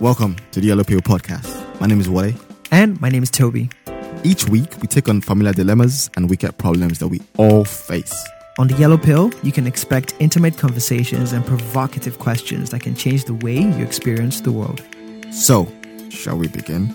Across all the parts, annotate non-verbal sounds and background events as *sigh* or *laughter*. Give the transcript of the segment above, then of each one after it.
Welcome to the Yellow Pill Podcast. My name is Wale. And my name is Toby. Each week, we take on familiar dilemmas and wicked problems that we all face. On the Yellow Pill, you can expect intimate conversations and provocative questions that can change the way you experience the world. So, shall we begin?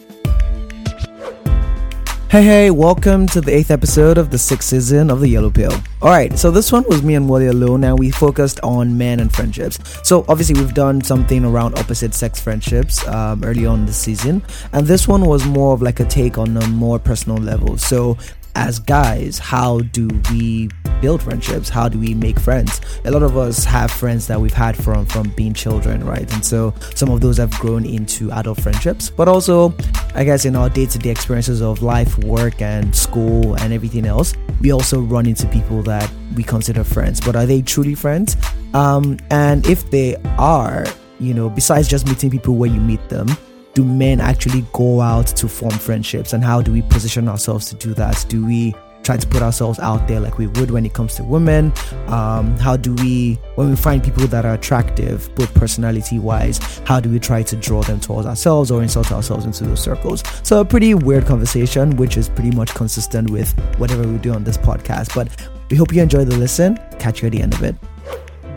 Hey, hey, welcome to the eighth episode of the sixth season of the Yellow Pill. Alright, so this one was me and Wale alone, and we focused on men and friendships. So, obviously, we've done something around opposite sex friendships um, early on this season, and this one was more of like a take on a more personal level. So, as guys, how do we build friendships? How do we make friends? A lot of us have friends that we've had from from being children, right? And so some of those have grown into adult friendships. But also, I guess in our day-to-day experiences of life, work, and school and everything else, we also run into people that we consider friends. But are they truly friends? Um, and if they are, you know, besides just meeting people where you meet them, do men actually go out to form friendships and how do we position ourselves to do that do we try to put ourselves out there like we would when it comes to women. Um, how do we when we find people that are attractive both personality wise how do we try to draw them towards ourselves or insert ourselves into those circles? So a pretty weird conversation which is pretty much consistent with whatever we do on this podcast. But we hope you enjoy the listen. Catch you at the end of it.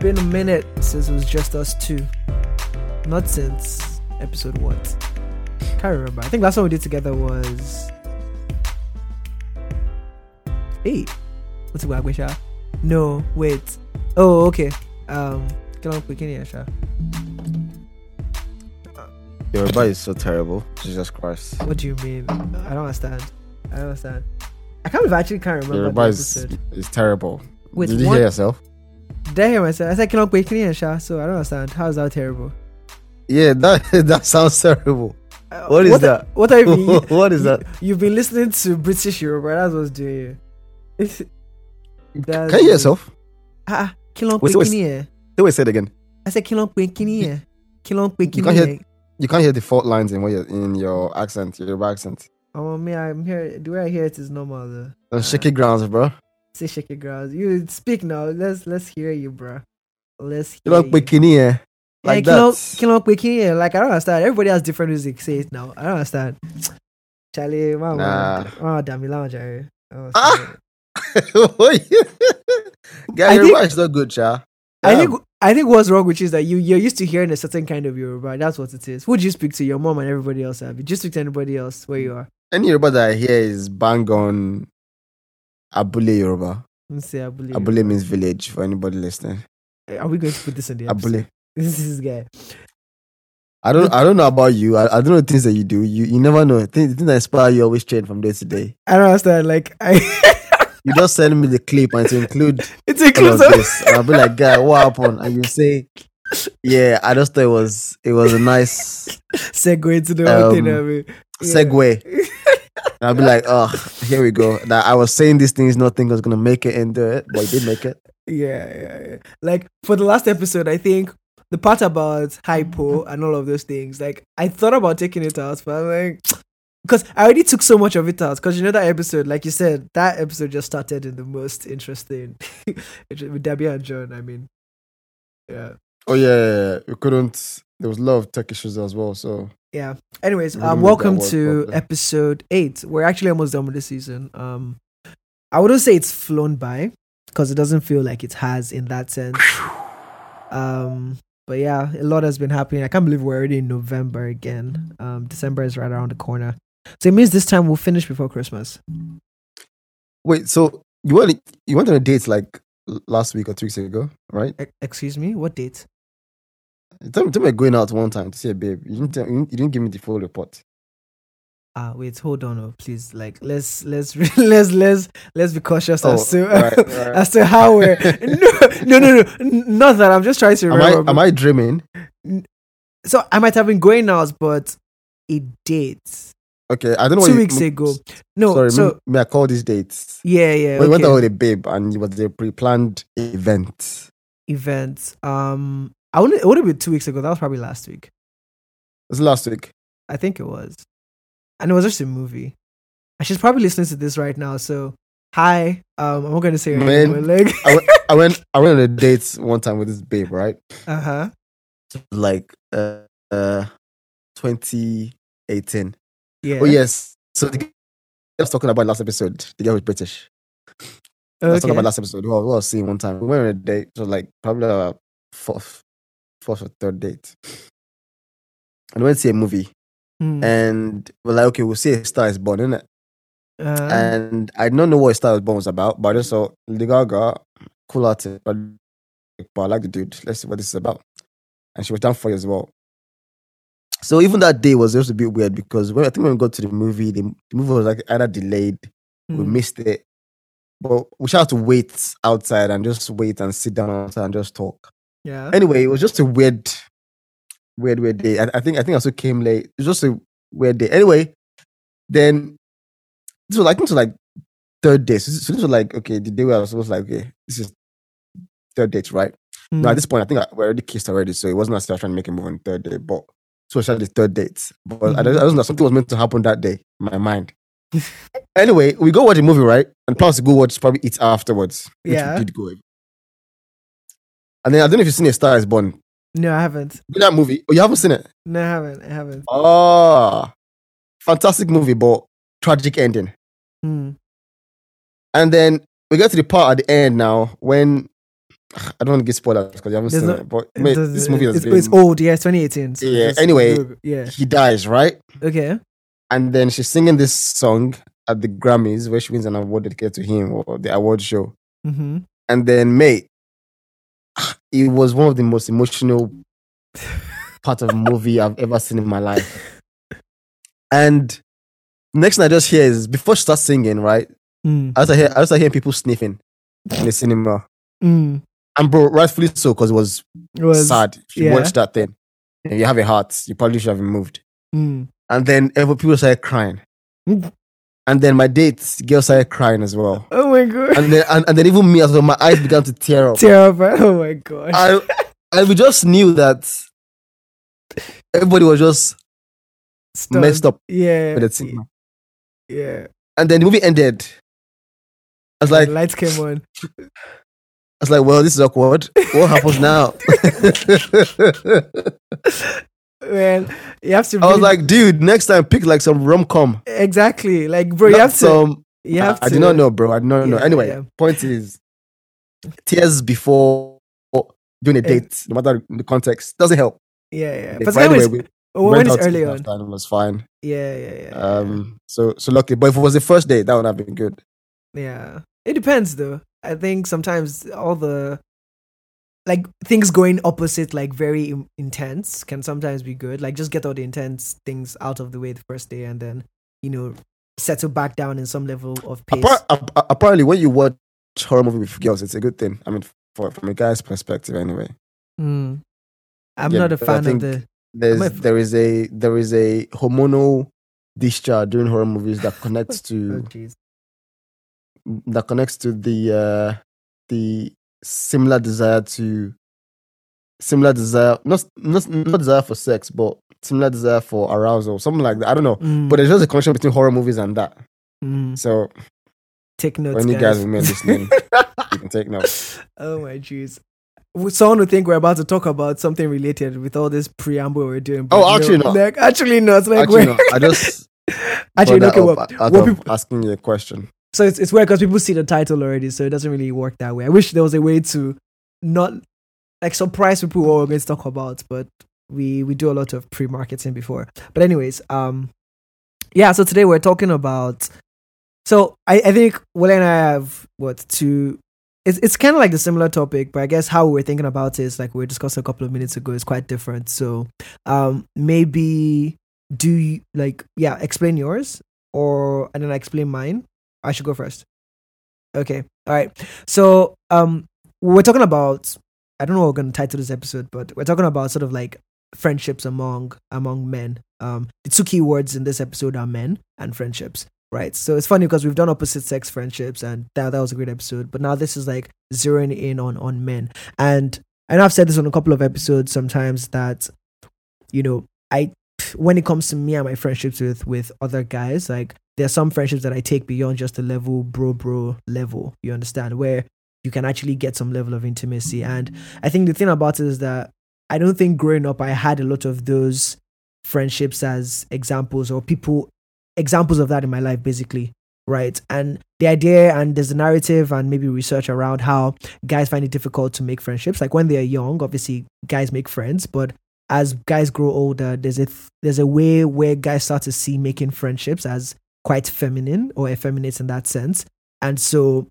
Been a minute since it was just us two. Not since episode what? Can't remember. I think last one we did together was eight. What's it Wagwisha? No, wait. Oh, okay. Um, get on quick in here, Yoruba is so terrible. Jesus Christ. What do you mean? I don't understand. I don't understand. I can't I actually can't remember. Yoruba is, is terrible. Wait, Did you what? hear yourself? Did I hear myself? I said, "Can I quick in here, so I don't understand. How is that terrible? Yeah, that *laughs* that sounds terrible. Uh, What is what, that? What are you? *laughs* what is that? You've been listening to British Yoruba. That's what's doing you. That's Can you hear yourself? Ah, kí ló ń Wait, pè kíní yẹn? They will say it again. I said kí ló ń pè kíní yẹn? Kí pè You can't hear you can't hear the fault lines in what you're, in your accent, your accent. Oh, me, I'm here. The way I hear it is normal. Though. On shaky grounds, bro. Say shake your girls. You speak now. Let's let's hear you, bro. Let's hear You don't you. pick in here. Eh, Like ló- that. kí ló ń pè kíní yẹn? Like I don't understand. Everybody has different music. Say it now. I don't understand. Charlie, man, Nah. man, damn lounge, Jerry. Oh, Ah! *laughs* *laughs* I your think- is not good, cha. I think I think what's wrong with you is that you you're used to hearing a certain kind of Yoruba. That's what it is. Who do you speak to? Your mom and everybody else. Have you just speak to anybody else where you are? any Yoruba that I hear is bang on Abule Yoruba. Say Abule. Abule means village for anybody listening. Eh, are we going to put this in the episode? Abule. *laughs* This is guy. I don't I don't know about you. I, I don't know the things that you do. You you never know. Things, things that inspire you always change from day to day. I don't understand. Like I, You just send me the clip and to include *laughs* it's all includes this. I'll be like, guy, what happened? And you say, Yeah, I just thought it was it was a nice *laughs* segue to the whole thing. Um, I mean, Yeah. segue. *laughs* I'll be like, oh, here we go. That I was saying these things, not thinking I was gonna make it into it, but I did make it. yeah, yeah, yeah. Like for the last episode, I think the part about hypo and all of those things. Like I thought about taking it out, but I'm like. Because I already took so much of it out. Because you know that episode, like you said, that episode just started in the most interesting *laughs* with Debbie and John. I mean, yeah. Oh yeah, yeah, yeah. we couldn't. There was a lot of tech issues as well. So yeah anyways We um welcome to properly. episode eight we're actually almost done with the season um i wouldn't say it's flown by because it doesn't feel like it has in that sense um but yeah a lot has been happening i can't believe we're already in november again um december is right around the corner so it means this time we'll finish before christmas wait, so you went you went on a date like last week or two weeks ago, right? E- excuse me what date Tell me, tell me, going out one time to see a babe. You didn't, tell, you didn't give me the full report. ah wait hold on oh, please like let's let's *laughs* let's let's let's be cautious Oh, as to right, right. *laughs* as to how we're *laughs* no no no no not that i'm just trying to Am I remember am I dreaming? so I might have been going out, but it dates Okay, I don't know. what two weeks m- ago. No, Sorry, so me, I call these dates. yeah, yeah. We went out with a babe, and it was a pre-planned event. Event. Um, I would it would have been two weeks ago. That was probably last week. It was last week. I think it was, and it was just a movie. And she's probably listening to this right now. So hi, um, I'm not going to say her Man. name. Like, I went, I went, *laughs* I went on a date one time with this babe, right? uh huh. Like, uh, uh, 2018. Yeah. Oh yes. So the girl I was talking about last episode. The girl was British. I was Okay. talking about last episode. Well, I was seeing one time. We went on a date. It was like probably a fourth, fourth or third date. And we went to see a movie. Hmm. And we're like, okay, we'll see a Star is Born, innit? Uh, and I don't know what a Star is Born was about, but I just saw Lady Gaga, cool artist, but, but I like the dude. Let's see what this is about. And she was down for it as well. So even that day was just a bit weird because when I think when we got to the movie, the, the movie was like either delayed, we hmm. missed it, but we should have to wait outside and just wait and sit down outside and just talk. yeah. Anyway, it was just a weird, weird, weird day. I, I think I think I also came late. It was just a weird day. Anyway, then this was like was like third day. So this, so this was like okay, the day where I was supposed to like okay, this is third date, right? Hmm. Now at this point, I think I, we already kissed already, so it wasn't necessarily trying to make a move on third day, but so it's the third date. But I, Mhm. don't- I don't know something was meant to happen that day. in My mind. *laughs* anyway, we go watch a movie, right? And to go watch probably eat afterwards. Which Yeah. we did go. And then I don't know if you've seen A Star Is Born. No, I haven't. In That movie. Oh, you haven't seen it? No, I haven't. I haven't. Oh, fantastic movie, but tragic ending. Hmm. And then we get to the part at the end now when I don't want to give spoilers because you haven't There's seen it. But mate, Does- this movie has it's, been. it's old. Yeah, it's 2018. so Yeah, it's- anyway. Yeah. He dies, right? Okay. And then she's singing this song at the Grammys where she wins an award dedicated to him or the award show. Mm-hmm. And then, mate, *sighs* it was one of the most emotional part of a movie I've ever seen in my life. And next thing I just hear is before she starts singing, right? Mm. I was hear I was hearing people sniffing in the cinema. Mm. And bro, rightfully so, because it was, It was sad. If you yeah. watch that thing, and you have a heart, you probably should have been moved. Mm. And then every people started crying. Mm. And then my date girl started crying as well. Oh my god. And then and, and then even me as well, my eyes began to tear up. Tear up. Oh my god. I and we just knew that everybody was just Stunned. messed up Yeah. with the cinema. Yeah. And then the movie ended. I was like, the lights came on. *laughs* I was like, well, this is awkward. What happens now? *laughs* Man, you have to. I was like, dude, next time pick like some rom com. exactly. Like, bro, you Not have to. some. You have I, I to. did not know, bro. I did not know. Yeah, Anyway, yeah. point is, tears before doing a date, no matter the context, doesn't help. Yeah, yeah. But by the anyway, way, we when went it's out early on. it was fine. Yeah, yeah, yeah. Um, so so lucky. But if it was the first date, that would have been good. Yeah. It depends though. I think sometimes all the like things going opposite like very im- intense can sometimes be good. Like just get all the intense things out of the way the first day and then, you know, settle back down in some level of pace. Appar- apparently, when you watch horror movie with girls, it's a good thing. I mean, for from a guy's perspective, anyway. Mm. I'm Yeah, not a fan of the There's a- there is a there is a hormonal discharge during horror movies that connects *laughs* Oh to jeez. That connects to the uh the similar desire to similar desire not not not desire for sex but similar desire for arousal something like that i don't know Mm, but there's just a connection between horror movies and that mm. so take notes, any guys. guys may listening *laughs* you can take notes *laughs* oh my jeez. Would Someone would think we're about to talk about something related with all this preamble we're doing. Oh, actually not. Like, actually not. Like, actually we're- no i just *laughs* actually, brought okay, that well, up out what people, asking you a question so it's, it's weird because people see the title already, so it doesn't really work that way. I wish there was a way to not like surprise people what we're going to talk about, but we we do a lot of pre-marketing before. But anyways, um, yeah. So today we're talking about. So I I think Wale and I have what two. It's it's kind of like the similar topic, but I guess how we're thinking about it is like we were discussing a couple of minutes ago is quite different. So um maybe do you like yeah explain yours or and then I explain mine. I should go first. Okay. All right. So um we're talking about I don't know what we're gonna title this episode, but we're talking about sort of like friendships among among men. Um the two key words in this episode are men and friendships. Right. So it's funny because we've done opposite sex friendships and that that was a great episode. But now this is like zeroing in on on men. And know I've said this on a couple of episodes sometimes that, you know, I when it comes to me and my friendships with with other guys, like there are some friendships that I take beyond just the level bro bro level. You understand where you can actually get some level of intimacy. And I think the thing about it is that I don't think growing up I had a lot of those friendships as examples or people examples of that in my life basically right and the idea and there's a narrative and maybe research around how guys find it difficult to make friendships like when they're young obviously guys make friends but as guys grow older there's a th- there's a way where guys start to see making friendships as quite feminine or effeminate in that sense. And so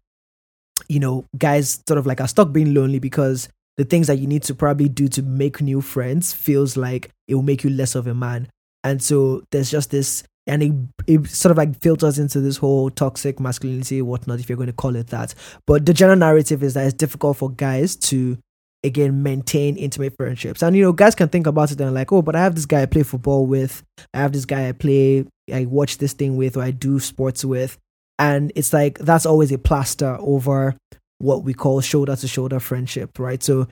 you know guys sort of like are stuck being lonely because the things that you need to probably do to make new friends feels like it will make you less of a man. And so there's just this and it, it sort of like filters into this whole toxic masculinity whatnot if you're going to call it that. But the general narrative is that it's difficult for guys to again maintain intimate friendships. And you know guys can think about it and like oh but i have this guy i play football with. I have this guy i play i watch this thing with or i do sports with and it's like that's always a plaster over what we call shoulder to shoulder friendship right so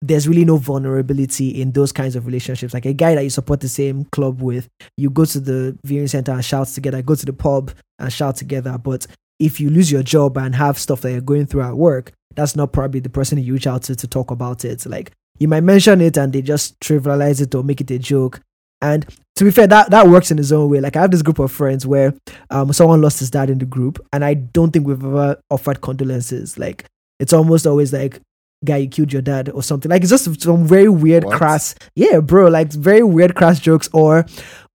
there's really no vulnerability in those kinds of relationships. Like a guy that you support the same club with, you go to the viewing center and shout together, go to the pub and shout together. But if you lose your job and have stuff that you're going through at work, that's not probably the person you reach out to to talk about it. Like you might mention it and they just trivialize it or make it a joke. And to be fair, that, that works in its own way. Like I have this group of friends where um someone lost his dad in the group, and I don't think we've ever offered condolences. Like it's almost always like guy you killed your dad or something like it's just some very weird What? crass yeah bro like very weird crass jokes or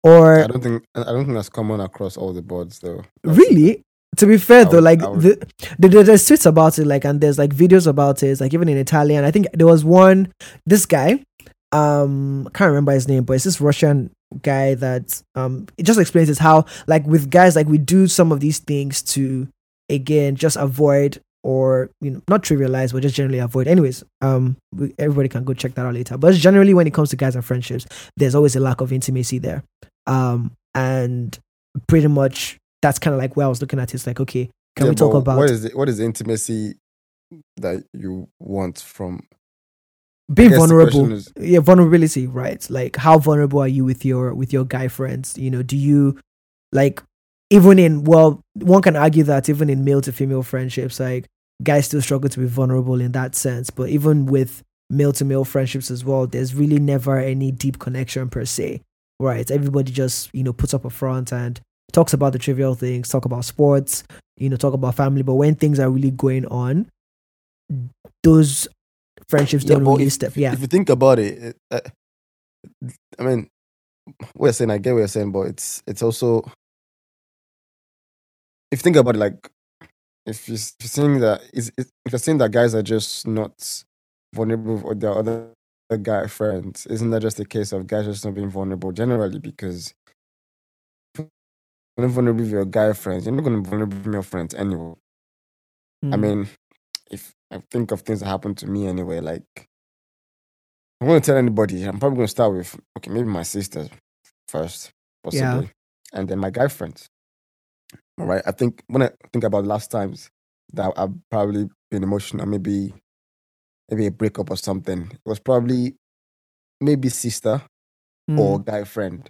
or I don't think I don't think that's common across all the boards though. really to be fair though like the, the, the, there's tweets about it like and there's like videos about it it's like even in italian i think there was one this guy um I can't remember his name but it's this russian guy that um it just explains is how like with guys like we do some of these things to again just avoid or you know not trivialize but just generally avoid. Anyways um we, everybody can go check that out later. But generally when it comes to guys and friendships there's always a lack of intimacy there. Um and pretty much that's kind of like where i was looking at it. it's like okay can Yeah, we talk about what is the, what is intimacy that you want from being vulnerable. is- yeah vulnerability right? Like how vulnerable are you with your with your guy friends? You know do you like even in well one can argue that even in male to female friendships like guys still struggle to be vulnerable in that sense. But even with male to male friendships as well there's really never any deep connection per se right? Everybody just you know puts up a front and talks about the trivial things talk about sports you know talk about family. But when things are really going on those friendships don't but really if- step yeah if you think about it, uh, I mean, what you're saying, I get what you're saying, but it's it's also if you think about it, like if you- if you're saying that is if you're saying that guys are just not vulnerable with their other guy friends, isn't that just a case of guys just not being vulnerable generally? Because you're not vulnerable with your guy friends, you're not going to be vulnerable with your friends anyway. I Mm. mean, if I think of things that happened to me anyway, like I'm gonna tell anybody, I'm probably gonna start with okay, maybe my sister first, possibly, and then my guy friends. All right. I think when I think about last times that I've probably been emotional, maybe maybe a breakup or something. It was probably maybe sister or Mm. guy friend.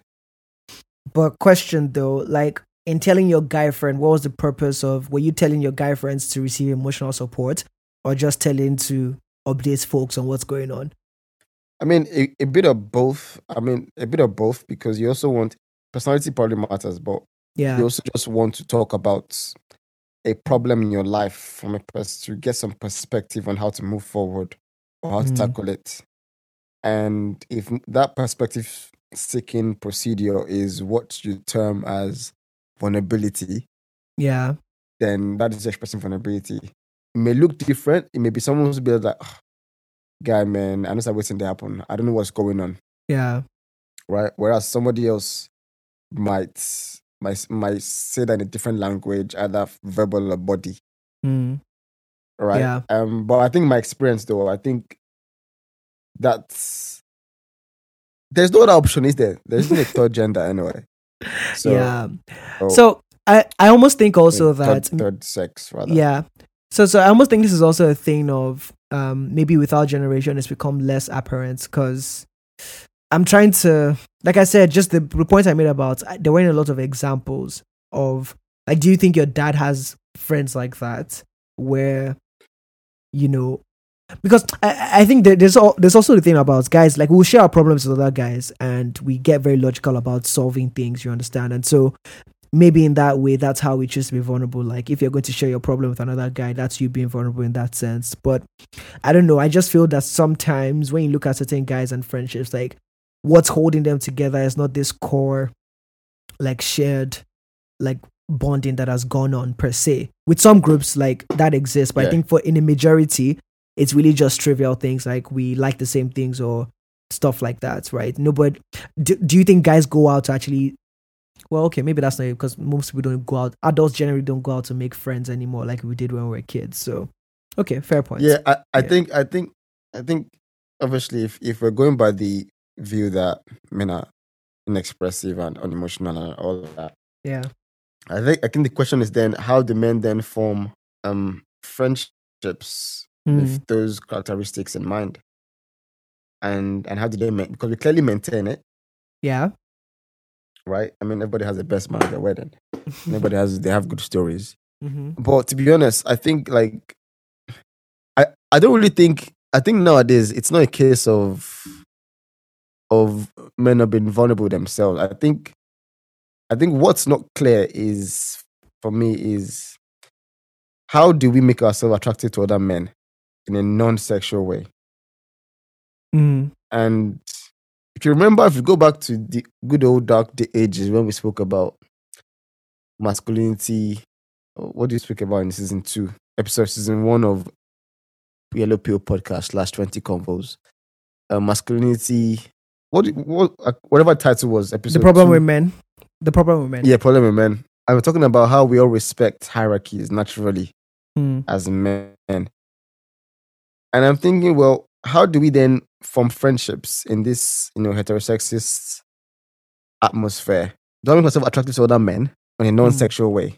But question though, like in telling your guy friend, what was the purpose of? Were you telling your guy friends to receive emotional support, or just telling to update folks on what's going on? I mean, a, a bit of both. I mean, a bit of both because you also want personality probably matters, but Yeah, you also just want to talk about a problem in your life from a pers- to get some perspective on how to move forward or how to Mm. tackle it. And if that perspective seeking procedure is what you term as vulnerability, yeah, then that is expressing vulnerability. May look different. It may be someone who's be like, "Ah, guy, man, I know something waiting to happen. I don't know what's going on yeah, right? Whereas somebody else might might might say that in a different language, either verbal or body, mm. right? Yeah. Um, but I think my experience, though, I think that's there's no other option, is there? There's no third *laughs* gender anyway. So, yeah. so- So I, I almost think also third, that third sex rather. Yeah. So so I almost think this is also a thing of um maybe with our generation it's become less apparent because I'm trying to like I said just the, the point I made about there weren't a lot of examples of like do you think your dad has friends like that where you know because I, I think there's all, there's also the thing about guys like we'll share our problems with other guys and we get very logical about solving things you understand? And so maybe in that way that's how we choose to be vulnerable. Like if you're going to share your problem with another guy that's you being vulnerable in that sense. But i don't know. I just feel that sometimes when you look at certain guys and friendships like what's holding them together is not this core like shared like bonding that has gone on per se. With some groups like that exists but i think for in a majority it's really just trivial things like we like the same things or stuff like that right? Nobody do, do you think guys go out to actually well okay maybe that's not it because most people don't go out adults generally don't go out to make friends anymore like we did when we were kids so okay fair point Yeah, I, I Yeah. think I think I think obviously if, if we're going by the view that men are inexpressive and unemotional and all of that, yeah I think I think the question is then how do men then form um friendships Hmm. with those characteristics in mind? And and how do they ma- because we clearly maintain it, yeah right? I mean everybody has the best man at their wedding. *laughs* Everybody has they have good stories. hmm But to be honest, I think like I I don't really think I think nowadays it's not a case of of men not being vulnerable themselves. I think I think what's not clear is for me is how do we make ourselves attractive to other men in a non-sexual way? mm And if you remember, if you go back to the good old dark day ages when we spoke about masculinity, what do you speak about in season two, episode season one of Yellow Pill podcast slash twenty convos? Uh, masculinity, what, what uh, whatever title was episode. the problem two. with men the problem with men yeah, problem with men. I was talking about how we all respect hierarchies naturally Mm. as men. And I'm thinking, well, how do we then form friendships in this, you know, heterosexist atmosphere? Do I make myself attractive to other men in a non-sexual way?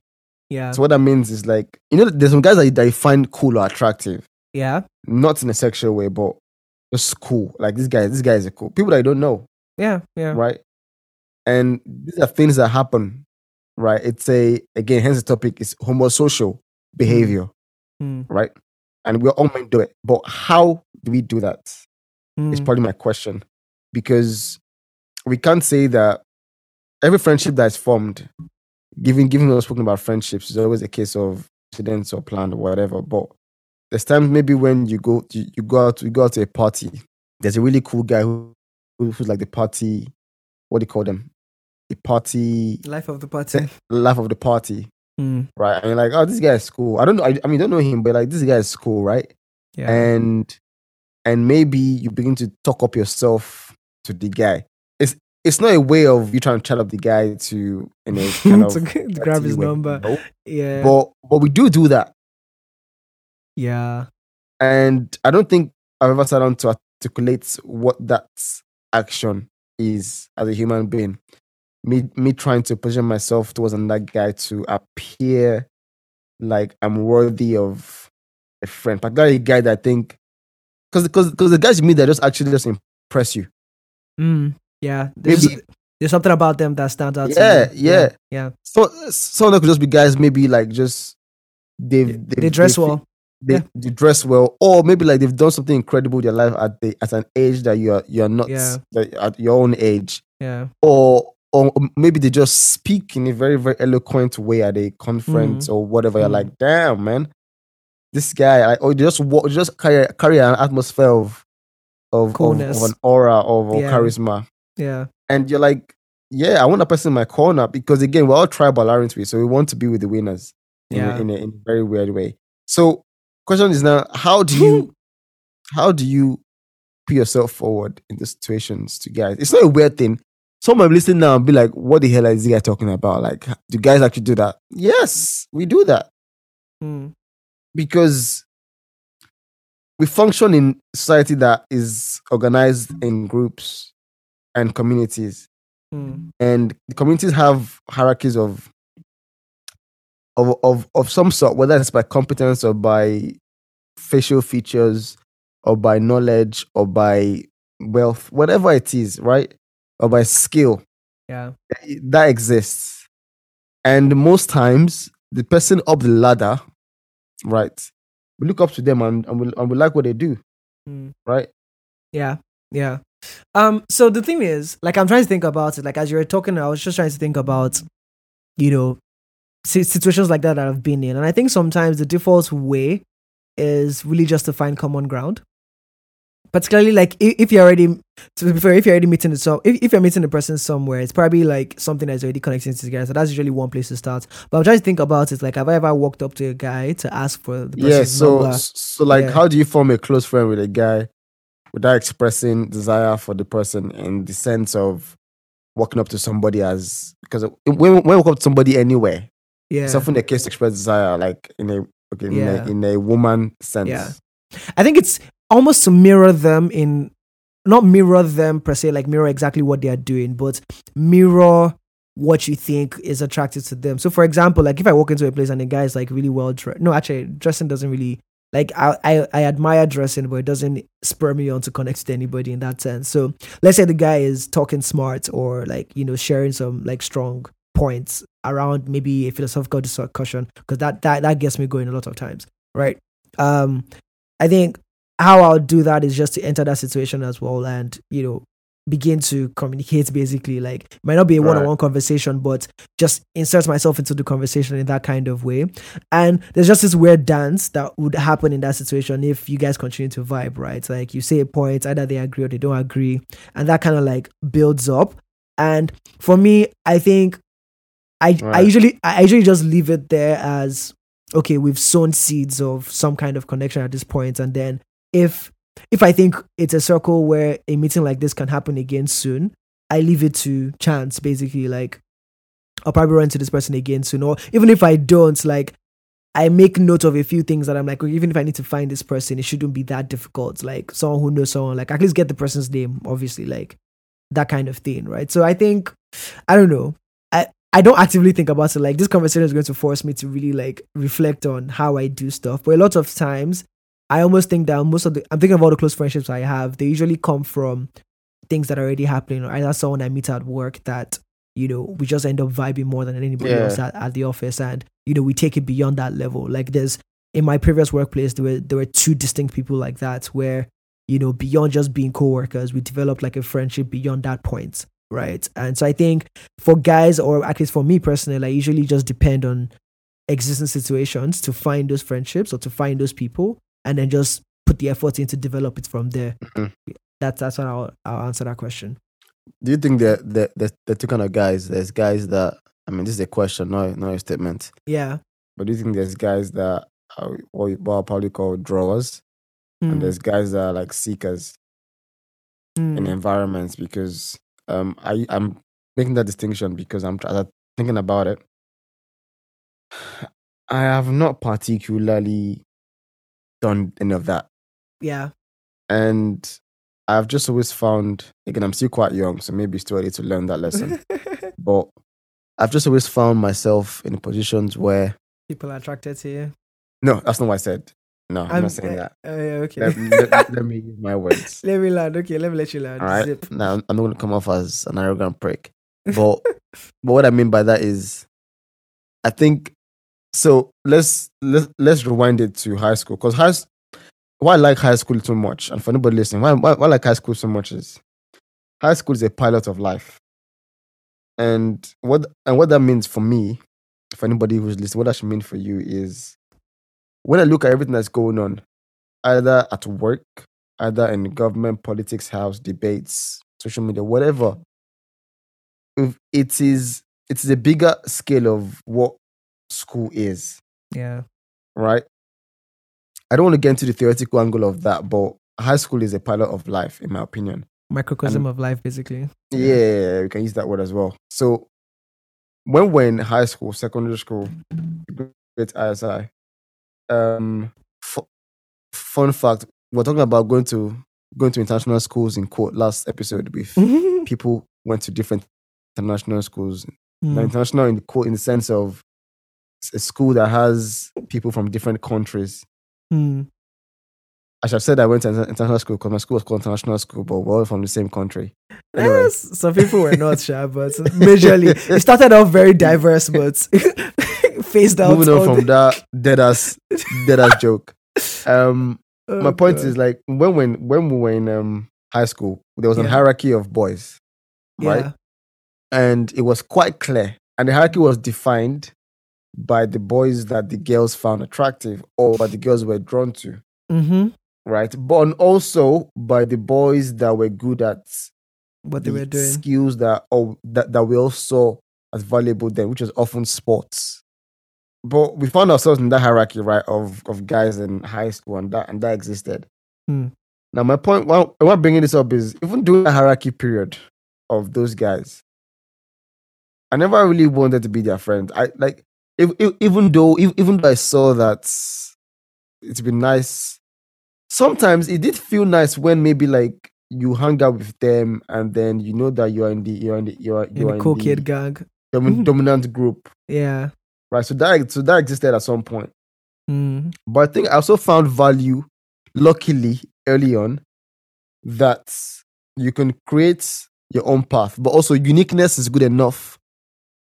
yeah So what that means is like, you know, there's some guys that, that you find cool or attractive, yeah not in a sexual way, but just cool. Like this guy, this guy is cool. People that you don't know, yeah yeah right? And these are things that happen, right? It's a again, hence the topic is homosocial behavior, Mm. right? And we're all meant to do it. But how do we do that? Is Mm. probably my question. Because we can't say that every friendship that is formed, given given we're speaking about friendships, is always a case of accidents or planned or whatever. But there's times maybe when you go you, you go out you go out to a party, there's a really cool guy who, who who's like the party, what do you call them? The party life of the party *laughs* life of the party, Mm. right? And you're like, oh, this guy is cool. I don't know. I, I mean, don't know him, but like this guy is cool, right? yeah and and maybe you begin to talk up yourself to the guy. It's it's not a way of you trying to chat up the guy to in a *laughs* kind of to, g- to grab his way. number No. yeah But but we do do that, yeah and I don't think I've ever sat down to articulate what that action is as a human being. Me me trying to position myself towards another guy to appear like I'm worthy of a friend, particularly a guy that I think because because because the guys you meet that just actually just impress you. Mm, yeah. There's, Maybe there's something about them that stands out. to Yeah, yeah. yeah. so some of them could just be guys maybe like just they've, They, they've dress they've- well. they, yeah. they dress well, or maybe like they've done something incredible in their life at the at an age that you're you're not Yeah. that- at your own age, Yeah. or or maybe they just speak in a very very eloquent way at a conference or whatever. You're Mm. like, damn man, this guy, like, or they just wa- just carry carry an atmosphere of of, of, Coolness. of an aura of, Yeah. charisma, Yeah. and you're like, yeah, I want a person in my corner because again, we're all tribal, aren't we? So we want to be with the winners in, Yeah. a, in, a, in a very weird way. So, question is now, how do you *laughs* how do you put yourself forward in the situations to guys? It's not a weird thing. Some might listen now and be like, "What the hell is this guy talking about? Like, do guys actually do that?" Yes, we do that Mm. because we function in society that is organized in groups and communities Mm. and the communities have hierarchies of of of of some sort, whether it's by competence or by facial features or by knowledge or by wealth, whatever it is, right? Or by skill Yeah. that exists. And most times, the person up the ladder, right, we look up to them and, and, we, and we like what they do, Mm. right? Yeah, yeah. Um. So the thing is, like, I'm trying to think about it. Like, as you were talking, I was just trying to think about, you know, situations like that that I've been in, and I think sometimes the default way is really just to find common ground. Particularly, like if, if you're already, if you're already meeting so if, if you're meeting a person somewhere, it's probably like something that's already connecting to the guy So that's usually one place to start. But I'm trying to think about it. Like, have I ever walked up to a guy to ask for the Yeah. So number? so like, Yeah. how do you form a close friend with a guy without expressing desire for the person in the sense of walking up to somebody as because when when we walk up to somebody anywhere, Yeah, it's often the case to express desire, like in a okay, in, Yeah. a, in a woman sense. Yeah. I think it's almost to mirror them in not mirror them per se, like mirror exactly what they are doing, but mirror what you think is attractive to them. So, for example, like if I walk into a place and the guy is like really well dressed, no, actually, dressing doesn't really like I, I I admire dressing, but it doesn't spur me on to connect to anybody in that sense. So, let's say the guy is talking smart or like you know sharing some like strong points around maybe a philosophical discussion because that that that gets me going a lot of times, right? Um, I think how I'll do that is just to enter that situation as well and, you know, begin to communicate basically. Like, it might not be a one on one conversation, but just insert myself into the conversation in that kind of way. And there's just this weird dance that would happen in that situation if you guys continue to vibe, right? Like, you say a point, either they agree or they don't agree. And that kind of like builds up. And for me, I think I, I usually I usually just leave it there as okay, we've sown seeds of some kind of connection at this point, and then if if I think it's a circle where a meeting like this can happen again soon, I leave it to chance. Basically, like I'll probably run into this person again soon, or even if I don't, like I make note of a few things that I'm like, even if I need to find this person, it shouldn't be that difficult. Like someone who knows someone, like at least get the person's name, obviously, like that kind of thing, right? So I think I don't know. I I don't actively think about it. Like this conversation is going to force me to really like reflect on how I do stuff. But a lot of times, I almost think that most of the I'm thinking about the close friendships I have. They usually come from things that are already happening, or either someone I meet at work that you know we just end up vibing more than anybody Yeah. else at, at the office, and you know we take it beyond that level. Like there's in my previous workplace, there were there were two distinct people like that where you know beyond just being co-workers, we developed like a friendship beyond that point right? And so I think for guys, or at least for me personally, I usually just depend on existing situations to find those friendships or to find those people, and then just put the effort in to develop it from there. Mhm. That's that's what I'll I'll answer that question. Do you think that the the the two kind of guys? There's guys that I mean, this is a question, not not a statement. Yeah. But do you think there's guys that are what I'll probably call drawers, Mm, and there's guys that are like seekers mm, in environments? Because um, I I'm making that distinction because I'm thinking about it. *sighs* I have not particularly done any of that, yeah. and I've just always found again I'm still quite young, so maybe it's too early to learn that lesson. *laughs* but I've just always found myself in positions where People are attracted to you. no, that's not what I said. No, I'm, I'm- not um, saying eh, that. Oh yeah, okay. Let, let, let me use my words. *laughs* let me land. Okay, let me let you land. All right. Zip. Now I'm not going to come off as an arrogant prick, *laughs* but but what I mean by that is, I think so. Let's let's let's rewind it to high school because high why I like high school so much, and for anybody listening, why, why why I like high school so much is high school is a pilot of life, and what and what that means for me, for anybody who's listening, what that should mean for you is when I look at everything that's going on, either at work, either in government, politics, house, debates, social media, whatever. It is it is a bigger scale of what school is, Yeah. right? I don't want to get into the theoretical angle of that, but high school is a pilot of life, in my opinion. Microcosm of life, basically. Yeah, we can use that word as well. So when we're in high school, secondary school, great ISI, um, fu- fun fact, we're talking about going to going to international schools in quote last episode with Mm. *laughs* people went to different international schools. Now, international in quote in the sense of a school that has people from different countries. Mm. I should have said I went to inter- international school because my school was called international school, but we're all from the same country. Anyway. Yes, some people were not shy, but majorly it started off very diverse, but *laughs* phased out. Moving on from the- that dead ass dead ass joke. um, *laughs* Oh, my point God. is like when when when we were in um high school, there was a hierarchy of boys, right? yeah. and it was quite clear. And the hierarchy was defined by the boys that the girls found attractive or by the girls were drawn to, Mm-hmm. right? But also by the boys that were good at What they the were doing. skills that or that, that we all saw as valuable then, which was often sports. But we found ourselves in that hierarchy, right, of of guys in high school, and that and that existed. Hmm. Now, my point, why, why I'm bringing this up is even during the hierarchy period of those guys, I never really wanted to be their friend. I like, if, if, even though if, even though I saw that it's been nice, sometimes it did feel nice when maybe like you hang out with them and then you know that you are in the you're in the you're, In you're the in cool the kid gang. domin- dominant group, Yeah. right? So that so that existed at some point. Mm. But I think I also found value, luckily, early on, that you can create your own path, but also uniqueness is good enough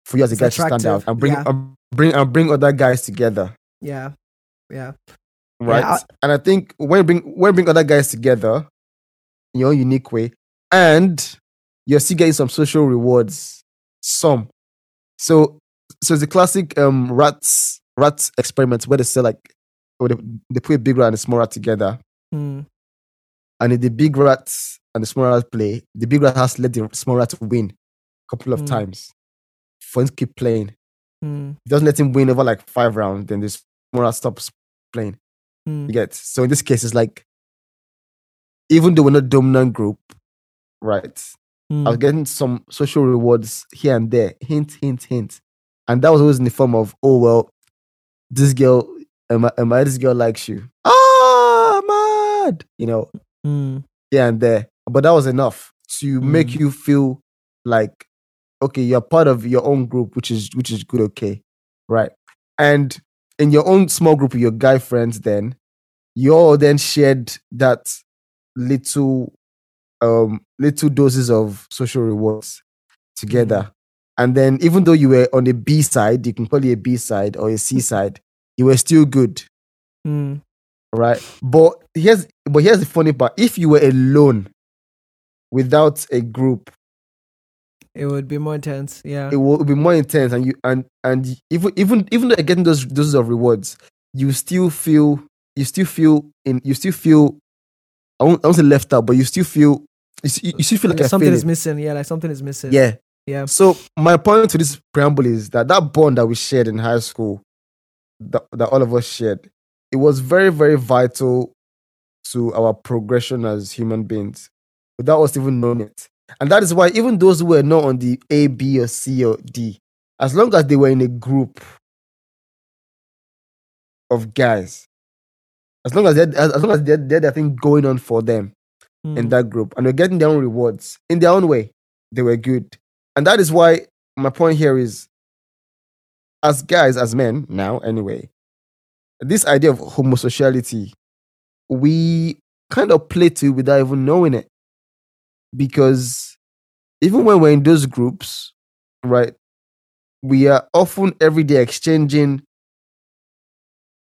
for you as a It's guy to stand out and bring yeah. and bring and bring other guys together, Yeah. Yeah. right? I- and I think when you bring when you bring other guys together in your unique way, and you're still getting some social rewards, some. So so it's a classic um rats rats experiment where they say like or they, they put a big rat and a small rat together Mm. and if the big rat and the small rat play, the big rat has let the small rat win a couple of Mm. times for him to keep playing. Mm. He doesn't let him win over like five rounds, then this rat stops playing. Mm. You get so in this case, it's like even though we're not dominant group, right? I was Mm. getting some social rewards here and there, hint, hint, hint, and that was always in the form of, oh well, this girl, am I, am I this girl likes you? Ah, mad, you know, Mm. here and there. But that was enough to make Mm. you feel like okay, you're part of your own group, which is which is good, okay, right? And in your own small group with your guy friends, then you all then shared that little um little doses of social rewards together. And then even though you were on the B side, you can call it a B side or a C side, you were still good Mm. right? But here's but here's the funny part: if you were alone, without a group, It would be more intense. Yeah. it will be more intense, and you and and even even even though you're getting those doses of rewards, you still feel you still feel in you still feel I won't, I won't say left out, but you still feel you, you still feel like Like something is missing. Yeah, like something is missing. Yeah. Yeah. So my point to this preamble is that that bond that we shared in high school, that, that all of us shared, it was very very vital to our progression as human beings without us even knowing it. And that is why even those who were not on the A, B, or C or D, as long as they were in a group of guys, as long as they as, as long as they they had their thing going on for them in Mm. that group and they're getting their own rewards in their own way, they were good. And that is why my point here is as guys, as men now, anyway, this idea of homosociality, we kind of play to without even knowing it. Because even when we're in those groups, right, we are often every day exchanging.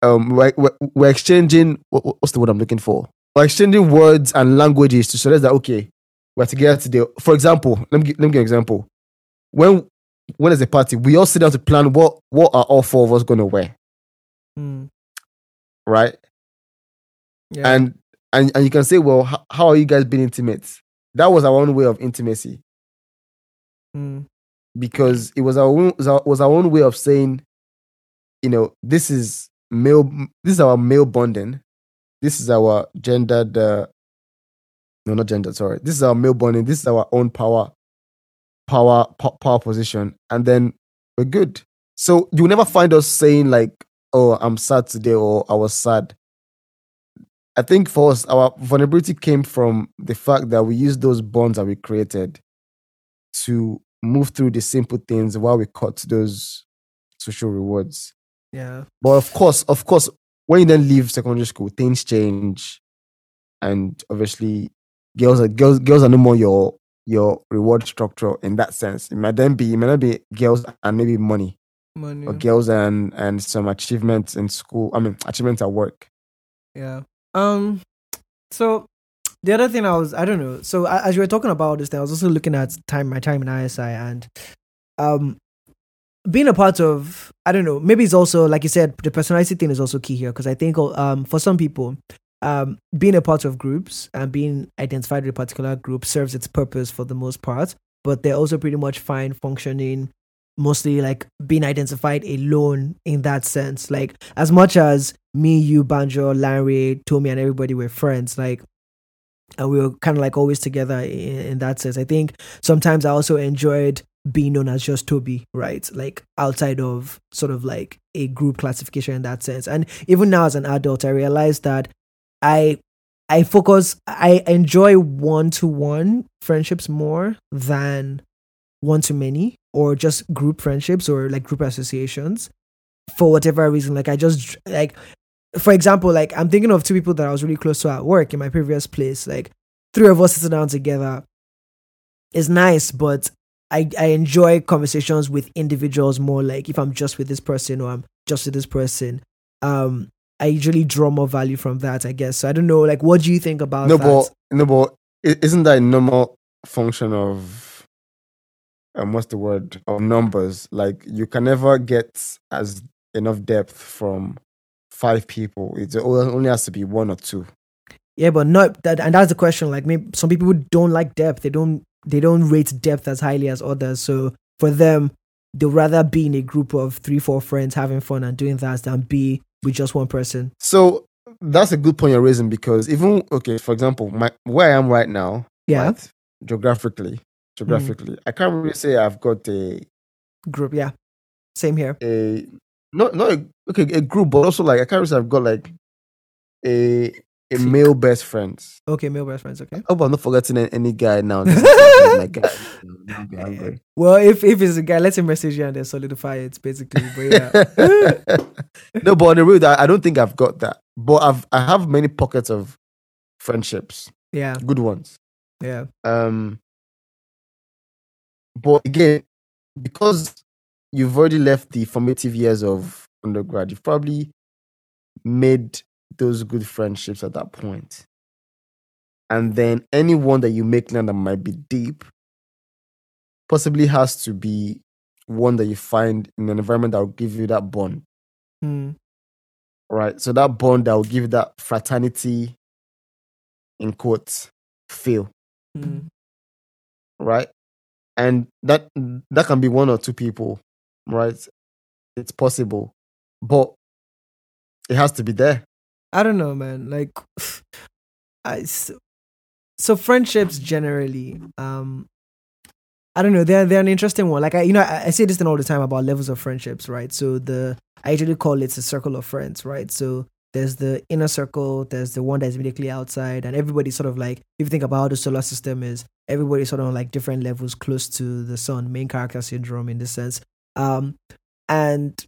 Um, we're, we're, exchanging. what- what- What's the word I'm looking for? We're exchanging words and languages to suggest that okay, we're together today. For example, let me gi- let me give you an example. When when there's a party, we all sit down to plan what what are all four of us going to wear, Mm. right? Yeah. and and and you can say, well, how, how are you guys being intimate? That was our own way of intimacy Mm. because it was our own was our, own way of saying, you know, this is male, this is our male bonding, this is our gendered, uh, no, not gendered, sorry, this is our male bonding, this is our own power, power, po- power position, and then we're good. So you never find us saying like, oh, I'm sad today or I was sad. I think for us, our vulnerability came from the fact that we used those bonds that we created to move through the simple things while we cut those social rewards. Yeah. But of course, of course, when you then leave secondary school, things change, and obviously, girls are girls girls are no more your your reward structure in that sense. It might then be it might not be girls and maybe money, Money. or girls and and some achievements in school. I mean, achievements at work. Yeah. Um. So the other thing I was, I don't know. So as you were talking about this thing, I was also looking at time, my time in ISI, and um, being a part of, I don't know. Maybe it's also like you said, the personality thing is also key here because I think um for some people. Um, being a part of groups and being identified with a particular group serves its purpose for the most part, but they're also pretty much fine functioning mostly like being identified alone in that sense. Like as much as me, you, Banjo, Larry, Tommy, and everybody were friends, like and we were kind of like always together in, in that sense. I think sometimes I also enjoyed being known as just Toby, right? Like outside of sort of like a group classification in that sense. And even now as an adult, I realized that I I focus I enjoy one to one friendships more than one to many or just group friendships or like group associations for whatever reason. Like I just like for example, like I'm thinking of two people that I was really close to at work in my previous place. Like three of us sitting down together is nice, but I, I enjoy conversations with individuals more like if I'm just with this person or I'm just with this person. Um I usually draw more value from that, I guess. So I don't know, like what do you think about no, that? but no, but isn't that a normal function of um, what's the word of numbers? Like you can never get as enough depth from five people. It only has to be one or two. Yeah, but not that, and that's the question. Like, maybe some people don't like depth. They don't. They don't rate depth as highly as others. So for them, they'd rather be in a group of three, four friends having fun and doing that than be with just one person. So that's a good point you're raising because even okay, for example, my where I am right now, Yeah, Mm. right, geographically, geographically, I can't really say I've got a group. Yeah, same here. a not not a, okay a group, but also like I can't I've got like a a male best friends. Okay, male best friends. Okay. I hope I'm not forgetting any, guy now. *laughs* This is my guy. Don't be angry. Well, if if it's a guy, let him message you and then solidify it. Basically, but yeah. *laughs* no, but on the real, I I don't think I've got that. But I've I have many pockets of friendships, yeah, good ones. yeah, Um, but again, because you've already left the formative years of undergrad, you've probably made those good friendships at that point. And then anyone that you make now that might be deep possibly has to be one that you find in an environment that will give you that bond, Hmm. right? So that bond that will give you that fraternity, in quotes, feel. Hmm. right? And that that can be one or two people, right? It's possible, but it has to be there. I don't know, man. Like, *sighs* I so friendships generally. Um, I don't know. They're they're an interesting one. Like I, you know, I, I say this thing all the time about levels of friendships, right? So the I usually call it a circle of friends, right? So there's the inner circle, there's the one that's immediately outside, and everybody sort of like if you think about how the solar system is, everybody's sort of like different levels close to the sun, main character syndrome in this sense. Um, and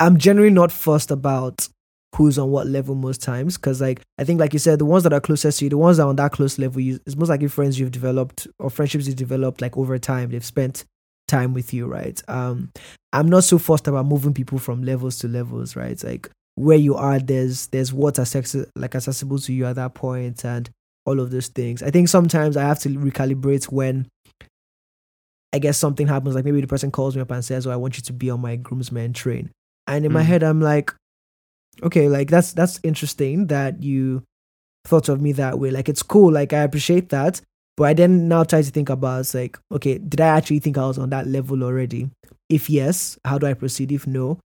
I'm generally not fussed about who's on what level most times because like i think like you said the ones that are closest to you the ones that are on that close level you, it's most likely friends you've developed or friendships you've developed like over time they've spent time with you right? Um i'm not so fussed about moving people from levels to levels right? Like where you are there's there's what's access- like accessible to you at that point and all of those things. I think sometimes i have to recalibrate when i guess something happens like maybe the person calls me up and says oh i want you to be on my groomsmen train. And in my Mm. head i'm like okay like that's that's interesting that you thought of me that way. Like it's cool. Like i appreciate that. But i then now try to think about like okay did i actually think i was on that level already? If yes how do i proceed? If no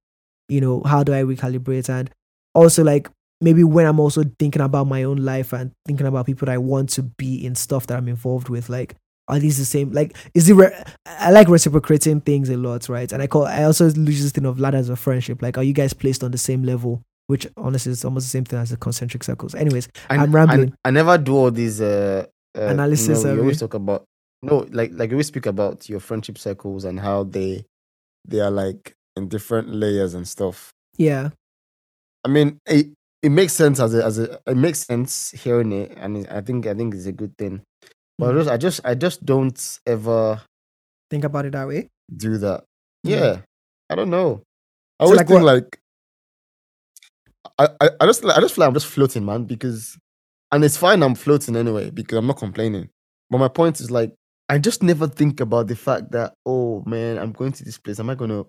you know how do i recalibrate? And also like maybe when i'm also thinking about my own life and thinking about people that i want to be in stuff that i'm involved with like are these the same like is it re- i like reciprocating things a lot right and i call i also use this thing of ladders of friendship like are you guys placed on the same level which honestly is almost the same thing as the concentric circles anyways I, I'm rambling. I, I never do all these uh, uh Analysis You, know, you always talk about no, like like you always speak about your friendship circles and how they they are like in different layers and stuff. yeah I mean, it it makes sense as a as a it makes sense hearing it, and I think I think it's a good thing. But I Mhm. just I just I just don't ever think about it that way do that. Mhm. Yeah, I don't know. I So, always like, think what- like I, I, I just I just feel like I'm just floating, man, because and it's fine I'm floating anyway, because I'm not complaining. But my point is like I just never think about the fact that, oh man, I'm going to this place. Am I gonna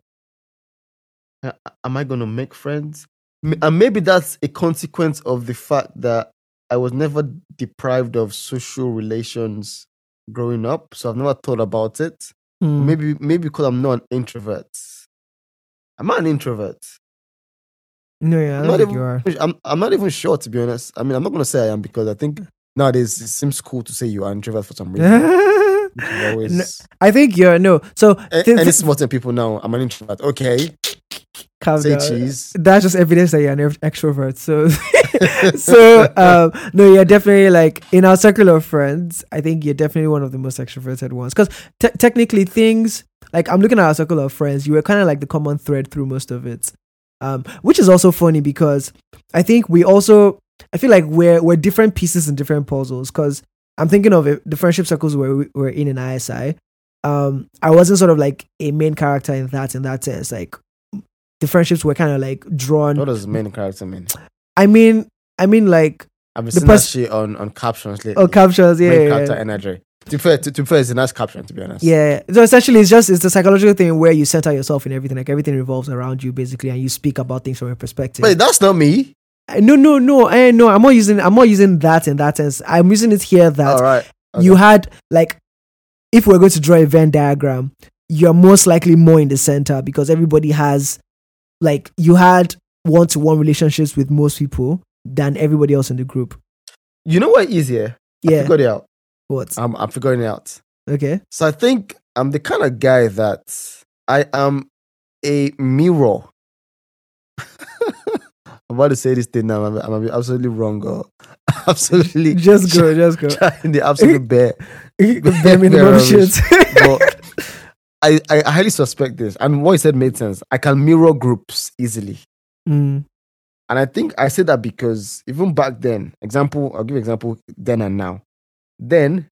am I gonna make friends? And maybe that's a consequence of the fact that I was never deprived of social relations growing up. So I've never thought about it. Mm. Maybe maybe because I'm not an introvert. I'm not an introvert. No, yeah, I don't think even you are. I'm, I'm not even sure to be honest. I mean, I'm not gonna say I am because I think *laughs* nowadays it seems cool to say you are introvert for some reason. *laughs* Always I think you're no. So A- thi- any thi- small thing people know I'm an introvert. Okay, calm say down. cheese. That's just evidence that you're an extrovert. So, *laughs* so um, no, you're definitely like in our circle of friends. I think you're definitely one of the most extroverted ones. Because te- technically, things like I'm looking at our circle of friends. You were kind of like the common thread through most of it, um, which is also funny because I think we also I feel like we're we're different pieces in different puzzles. Because I'm thinking of it, the friendship circles where we were in an ISI. Um, I wasn't sort of like a main character in that in that sense. Like the friendships were kind of like drawn What does main character mean? I mean, I mean, like I've been The seeing that shit on, on captions lately. oh, captions, yeah, main yeah, character yeah. energy. To be fair, to, to be fair, it's a nice caption to be honest. Yeah. So essentially, it's just it's the psychological thing where you center yourself in everything, like everything revolves around you basically, and you speak about things from a perspective. Wait, that's not me. Uh, no, no, no, eh, no. I'm not using I'm not using that in that sense. I'm using it here that All right. you had like if we're going to draw a Venn diagram, you're most likely more in the center because everybody has like you had one to one relationships with most people than everybody else in the group. You know what is here? Yeah. I figured it out. What? I'm, I'm figuring it out. Okay. So I think I'm the kind of guy that I am a mirror. *laughs* I'm about to say this thing now. I'm, I'm absolutely wrong. Or *laughs* absolutely Just go, just go. *laughs* trying the absolute bear. Bare minimum Bare shit. But I, I highly suspect this. And what you said made sense. I can mirror groups easily. Mm, And I think I say that because even back then, example, I'll give example then and now. Then,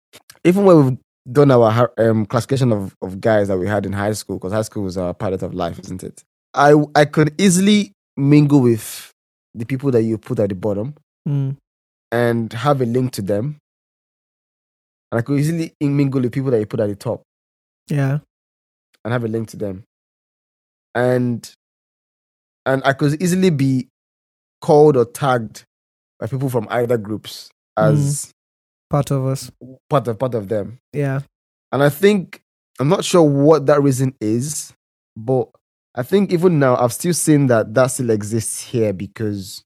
even when we've done our um, classification of, of guys that we had in high school, because high school was a pilot of life, isn't it? I I could easily mingle with the people that you put at the bottom mm, and have a link to them. And I could easily mingle with people that you put at the top yeah. And have a link to them. And and I could easily be called or tagged by people from either groups as mm. Part of us. part of part of them. Yeah. And I think I'm not sure what that reason is, but I think even now I've still seen that that still exists here because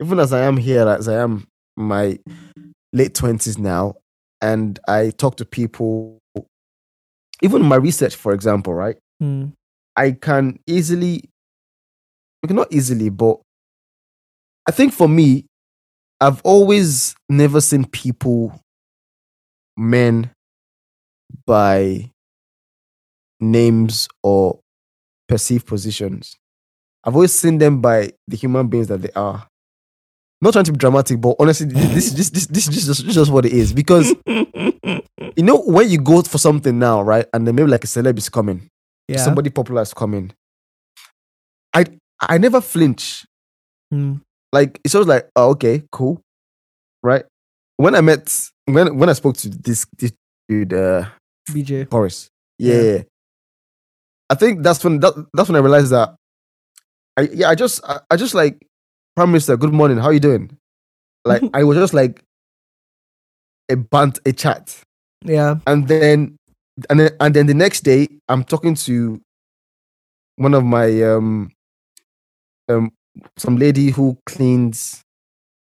even as I am here, as I am my late twenties now, and I talk to people, even in my research, for example, right? Mm, I can easily, not easily, but I think for me, I've always never seen people, men, by names or perceived positions. I've always seen them by the human beings that they are. Not trying to be dramatic, but honestly, this this this this, this, is just, this is just what it is. Because *laughs* you know when you go for something now, right, and then maybe like a celeb is coming, yeah. somebody popular is coming. I I never flinch. Mm, Like it's always like, oh, okay, cool, right? When I met when when I spoke to this this dude, uh, BJ. Boris, yeah, Yeah. I think that's when that, that's when I realized that. I yeah, I just I, I just like Prime Minister, good morning, how you doing? Like *laughs* I was just like a bant, a chat. Yeah. and then and then and then the next day i'm talking to one of my um um some lady who cleans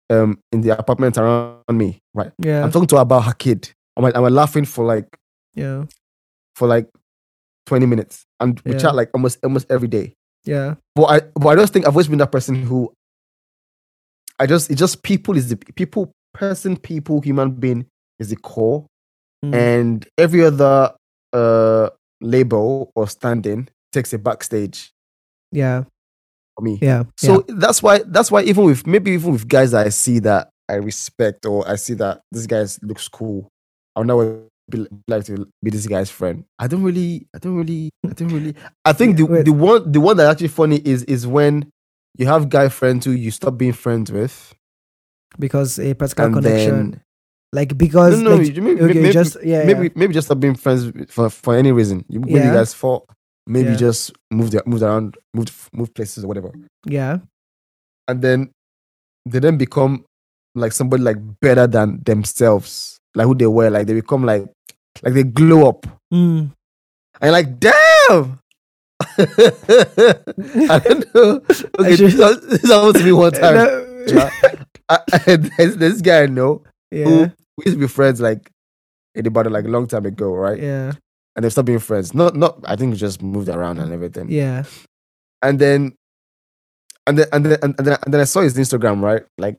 um in the apartment around me right Yeah. i'm talking to her about her kid and we're laughing for like Yeah. for like 20 minutes and we Yeah. chat like almost almost every day Yeah. but i but i just think i've always been that person who i just it just people is the people person people human being is the core Mm, and every other uh label or standing takes a backstage yeah. for me. Yeah. So that's why that's why even with maybe even with guys that I see that I respect or I see that this guy looks cool, I'll never be like to be this guy's friend. I don't really, I don't really, I don't really. I think the Wait. the one the one that actually funny is is when you have guy friends who you stop being friends with, because a particular connection, then like because no, no, like, you- maybe, okay, maybe, just yeah, maybe yeah. maybe just stop being friends for for any reason. You maybe Yeah. you guys fought, maybe Yeah. just moved moved around, moved moved places or whatever, yeah, and then they then become like somebody like better than themselves, like who they were. Like they become like like they glow up, Mm. and you're like damn. *laughs* I don't know. *laughs* Okay, should- this, happened to me one *laughs* time. No- Yeah. I, I, there's this guy I know who yeah, we used to be friends like in the like a long time ago, right? yeah, And they stopped being friends. Not not I think we just moved around and everything. yeah, And then and then and then and then, and then I saw his Instagram, right? Like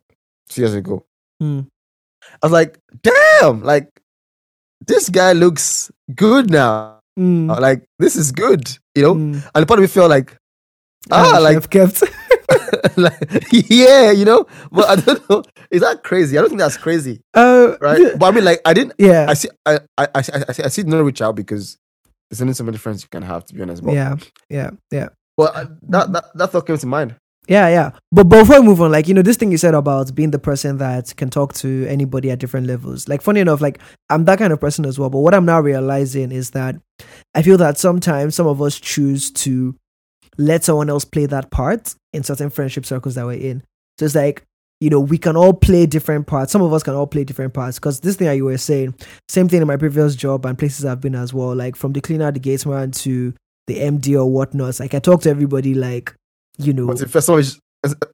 two years ago. Mm. I was like, damn, like this guy looks good now. Mm. Like this is good, you know? Mm. And part of me felt like I ah, like kept. *laughs* like yeah, you know, but I don't know. Is that crazy? I don't think that's crazy, Uh, right? But I mean, like, I didn't. Yeah, I see. I I I, see- I see. I see. No reach out because there's only so many friends you can have, to be honest. But, yeah, yeah, yeah. But uh, that, that that thought came to mind. Yeah, yeah. But, but before we move on, like, you know, this thing you said about being the person that can talk to anybody at different levels. Like, funny enough, like, I'm that kind of person as well. But what I'm now realizing is that I feel that sometimes some of us choose to let someone else play that part in certain friendship circles that we're in. So it's like, you know, we can all play different parts. Some of us can all play different parts. Because this thing that you were saying, same thing in my previous job and places I've been as well. Like, from the cleaner, the gatesman to the MD or whatnot. Like, I talk to everybody like, you know, But if some of it's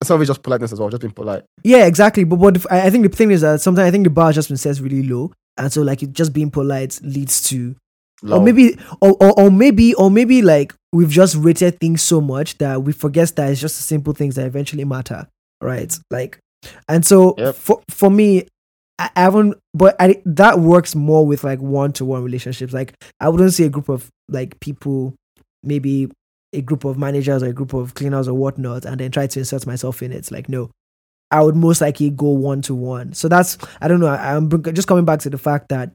some of it's just politeness as well, just being polite. yeah, exactly. But what if, I I think the thing is that sometimes I think the bar has just been set really low, and so like it just being polite leads to, or maybe, or, or or maybe, or maybe like we've just rated things so much that we forget that it's just the simple things that eventually matter, right? Like, and so Yep. for for me, I haven't, but I, that works more with like one to one relationships. Like, I wouldn't see a group of like people, maybe a group of managers or a group of cleaners or whatnot, and then try to insert myself in it. Like, no, I would most likely go one to one. So that's I don't know. I, I'm just coming back to the fact that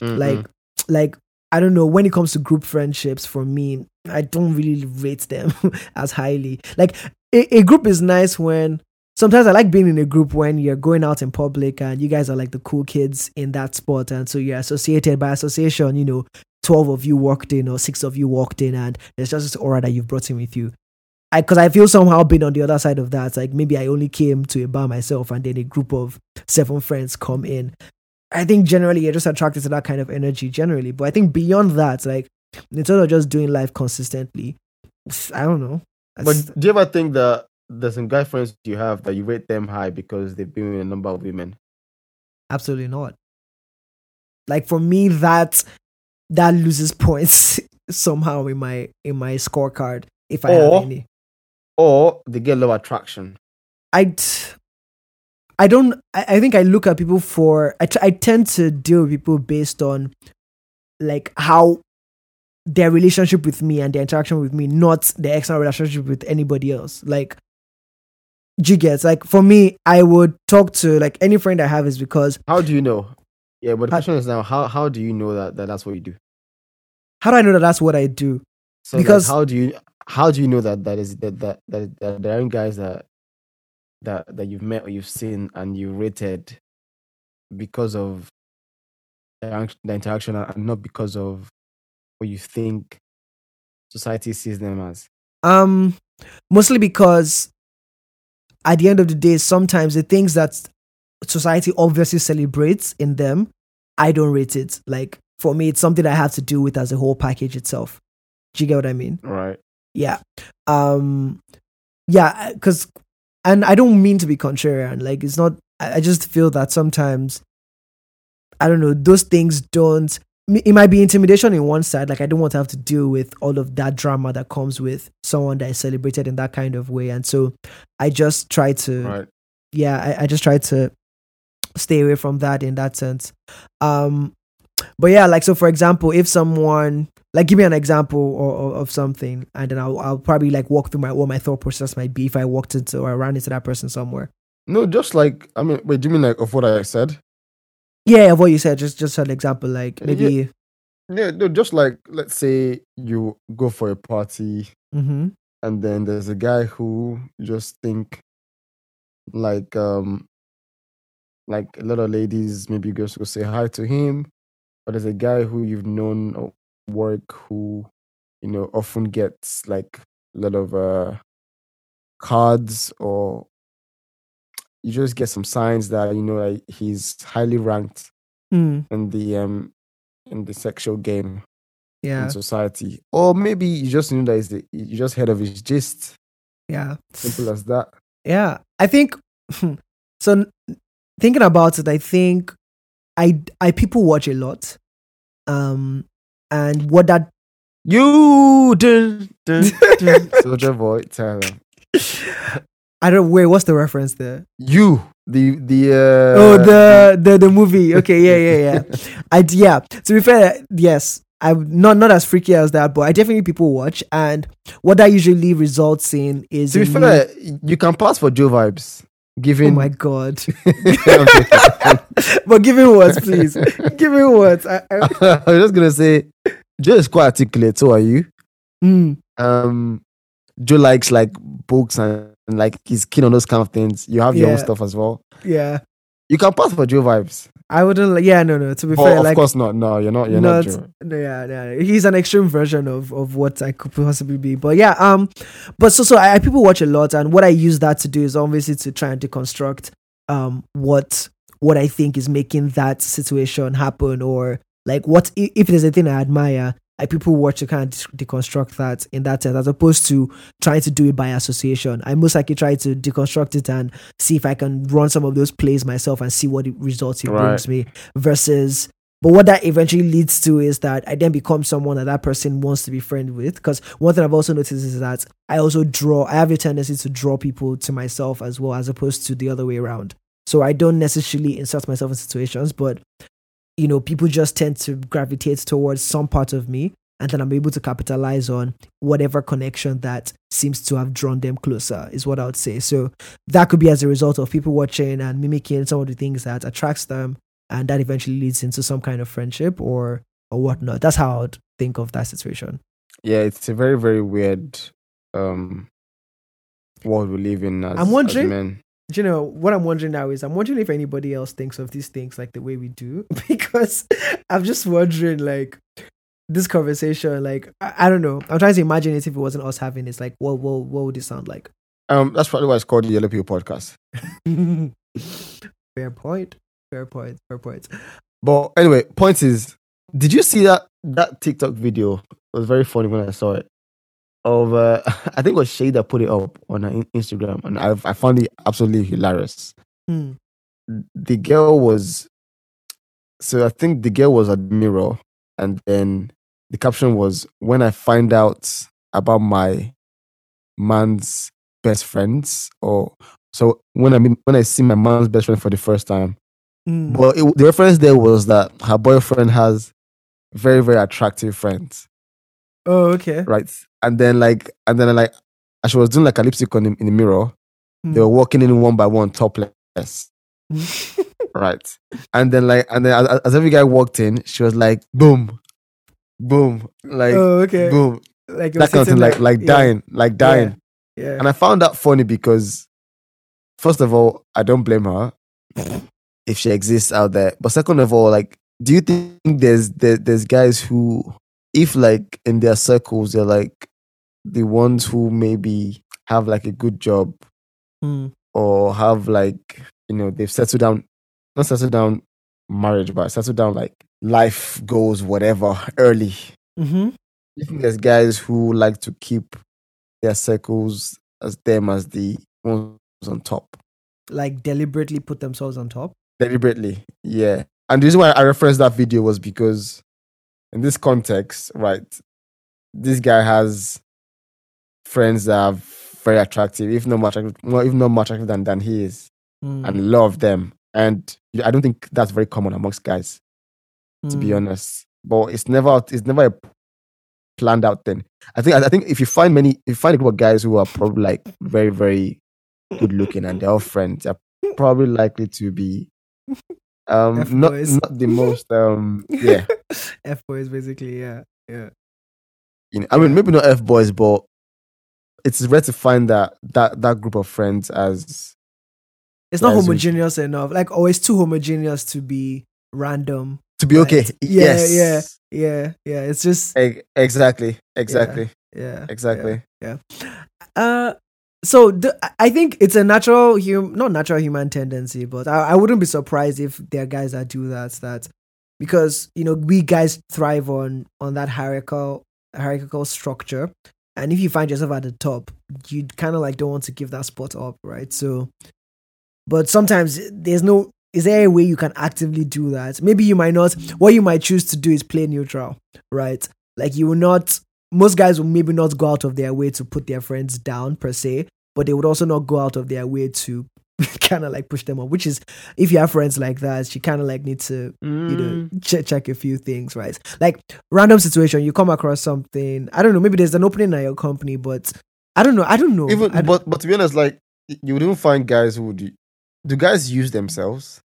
Mm-mm. like like I don't know when it comes to group friendships for me, I don't really rate them *laughs* as highly. Like a, a group is nice when sometimes I like being in a group when you're going out in public and you guys are like the cool kids in that spot and so you're associated by association, you know, 12 of you walked in or 6 of you walked in and there's just this aura that you've brought in with you. I because I feel somehow being on the other side of that. Like maybe I only came to a bar myself and then a group of seven friends come in. I think generally you're just attracted to that kind of energy generally. But I think beyond that, like in terms of just doing life consistently, I don't know. But do you ever think that there's some guy friends you have that you rate them high because they've been with a number of women? absolutely not. Like for me, that that loses points *laughs* somehow in my in my scorecard if I Or- have any. Or they get low attraction. I I don't I, I think I look at people for I, t- I tend to deal with people based on like how their relationship with me and their interaction with me, not their external relationship with anybody else. Like do you get like for me, I would talk to like any friend I have is because How do you know? Yeah, but the question is now, how how do you know that, that that's what you do? how do I know that that's what I do? So Because- how do you how do you know that that is that that that, that there aren't guys that that that you've met or you've seen and you rated because of the interaction and not because of what you think society sees them as. Um, mostly because at the end of the day, sometimes the things that society obviously celebrates in them, I don't rate it. Like for me, it's something I have to do with as a whole package itself. Do you get what I mean? Right. Yeah. Um, yeah, because, and I don't mean to be contrarian. Like it's not. I just feel that sometimes, I don't know, those things don't. It might be intimidation in one side. Like I don't want to have to deal with all of that drama that comes with someone that is celebrated in that kind of way, and so I just try to Right. yeah, I, I just try to stay away from that in that sense. Um, but yeah, like so for example, if someone like give me an example or, or, of something, and then I'll I'll probably like walk through my what my thought process might be if I walked into or I ran into that person somewhere. No, just like I mean, wait, do you mean like of what I said? Yeah, of what you said, just just an example, like Yeah. maybe. Yeah, no, just like let's say you go for a party Mm-hmm. and then there's a guy who just think like um like a lot of ladies maybe girls go say hi to him, but there's a guy who you've known at work who you know often gets like a lot of uh cards or you just get some signs that you know like he's highly ranked Mm, in the um in the sexual game yeah, in society. Or maybe you just knew that he's the, you just heard of his gist. yeah, Simple as that. yeah. I think so. Thinking about it, I think I I people watch a lot, um, and what that You dun. *laughs* Soldier boy, tell him. *laughs* I don't wait. What's the reference there? You the the uh oh, the the the movie. *laughs* Okay, yeah, yeah, yeah. I yeah. To be fair, yes. I'm not not as freaky as that, but I definitely people watch, and what that usually results in is to be in me- fair, you can pass for Joe vibes. Oh Given my god! *laughs* *laughs* But give me what, please. give me what. I, I, I was just gonna say Joe is quite articulate, so are you. mm, Um Joe likes like books and, and like he's keen on those kind of things. You have your own stuff as well. yeah, You can pass for Joe vibes. I wouldn't. Yeah, no, no. To be fair, of like course not. No, you're not. You're not, not no, yeah, yeah. He's an extreme version of of what I could possibly be. But yeah, um, but so so I, I people watch a lot, and what I use that to do is obviously to try and deconstruct um what what I think is making that situation happen, or like what if there's a thing I admire. I people watch to kind of deconstruct that in that sense, as opposed to trying to do it by association. I most likely try to deconstruct it and see if I can run some of those plays myself and see what results it Right. brings me. Versus but what that eventually leads to is that I then become someone that that person wants to be friend with. Because one thing I've also noticed is that I also draw, I have a tendency to draw people to myself as well, as opposed to the other way around. So I don't necessarily insert myself in situations, but you know, people just tend to gravitate towards some part of me, and then I'm able to capitalize on whatever connection that seems to have drawn them closer, is what I would say. So that could be as a result of people watching and mimicking some of the things that attracts them and that eventually leads into some kind of friendship or or whatnot. That's how I would think of that situation. Yeah, it's a very, very weird um world we live in as, I'm wondering- as men. Do you know what I'm wondering now is I'm wondering if anybody else thinks of these things like the way we do *laughs* because I'm just wondering like this conversation like I, I don't know I'm trying to imagine it if it wasn't us having. It's like what what what would it sound like? Um that's probably why it's called the Yellow Pill podcast. *laughs* fair point. Fair point. Fair point. But anyway, point is, did you see that that TikTok video? It was very funny when I saw it. Of uh, *laughs* I think it was Shay that put it up on Instagram, and I I found it absolutely hilarious. Hmm. The girl was, so I think the girl was a mirror, and then the caption was, "When I find out about my man's best friends," or so when I mean when I see my man's best friend for the first time. Hmm. But it, the reference there was that her boyfriend has very, very attractive friends, Oh, okay. right? And then like, and then like, as she was doing like a lipstick on him in the mirror, Hmm. they were walking in one by one topless, *laughs* right? And then like, and then as, as every guy walked in, she was like, boom, boom, like, oh, okay. boom, Like that kind of thing, like, like yeah, dying, like dying. Yeah. And I found that funny because, first of all, I don't blame her if she exists out there. But second of all, like, do you think there's there, there's guys who, if like in their circles, they're like the ones who maybe have like a good job Hmm. or have like you know they've settled down, not settled down marriage, but settled down like life goals, whatever, *laughs* early. Mm-hmm. You think there's guys who like to keep their circles as them as the ones on top Like deliberately put themselves on top. deliberately. Yeah, and the reason why I referenced that video was because in this context, right, this guy has friends that are very attractive, if not much, attractive- more, if not more attractive than than he is, Hmm. and love them. And I don't think that's very common amongst guys, to be Hmm. honest. But it's never it's never a planned out thing. I think I think if you find many, if you find a group of guys who are probably like very very good looking and they're all friends, they're probably likely to be um not not the most um *laughs* yeah. F boys basically, yeah. Yeah. You know, I mean maybe not F boys, but it's rare to find that that that group of friends as It's not Yeah, it's homogeneous enough. Like, oh, it's too homogeneous to be random. to be okay. Yeah, yes. yeah. Yeah, yeah. It's just E- Exactly. Exactly. yeah. Exactly. Yeah uh, so I think it's a natural hum, not natural human tendency, but I, I wouldn't be surprised if there are guys that do that. That because you know we guys thrive on on that hierarchical hierarchical structure, and if you find yourself at the top, you kind of like don't want to give that spot up, right? So, but sometimes there's no. Is there a way you can actively do that? Maybe you might not. What you might choose to do is play neutral, right? Like you will not most guys will maybe not go out of their way to put their friends down per se, but they would also not go out of their way to *laughs* kind of like push them up. Which is, if you have friends like that, you kind of like need to you know Mm. check check a few things, right? Like random situation, you come across something. I don't know. Maybe there's an opening at your company, but I don't know. I don't know. Even don't- but but to be honest, like you wouldn't find guys who would. Do guys use themselves?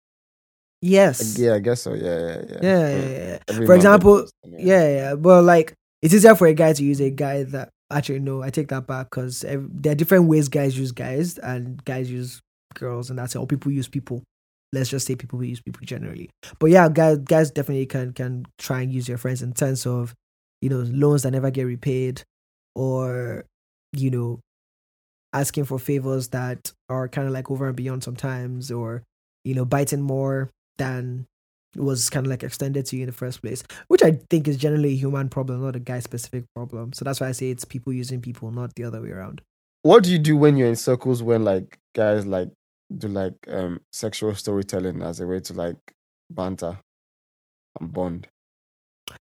yes, Yeah, I guess so. Yeah, yeah, yeah. yeah, yeah, yeah, yeah. For example, yeah, yeah. But like, it's easier for a guy to use a guy that actually no, I take that back because there are different ways guys use guys and guys use girls, and that's. Or people use people. Let's just say people use people generally. But yeah, guys, guys definitely can can try and use your friends in terms of you know loans that never get repaid, or you know asking for favors that are kind of like over and beyond sometimes, or you know biting more than was kind of like extended to you in the first place, which I think is generally a human problem, not a guy specific problem. So that's why I say it's people using people, not the other way around. What do you do when you're in circles when like guys like do like um sexual storytelling as a way to like banter and bond?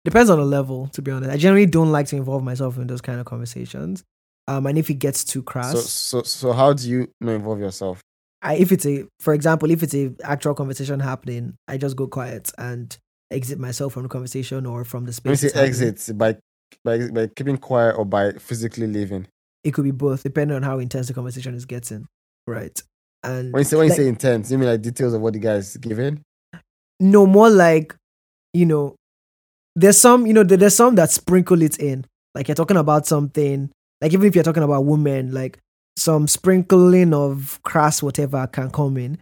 Depends on the level, to be honest. I generally don't like to involve myself in those kind of conversations. Um, and if it gets too crass, So so so how do you not involve yourself? I, if it's a, for example, if it's a actual conversation happening, I just go quiet and exit myself from the conversation or from the When you space. say it's happening. exit by by by keeping quiet or by physically leaving. It could be both, depending on how intense the conversation is getting, right? And When you say when you say intense, you mean like details of what the guy is giving? no more like you know there's some you know there- there's some that sprinkle it in like you're talking about something like even if you're talking about women like some sprinkling of crass whatever can come in.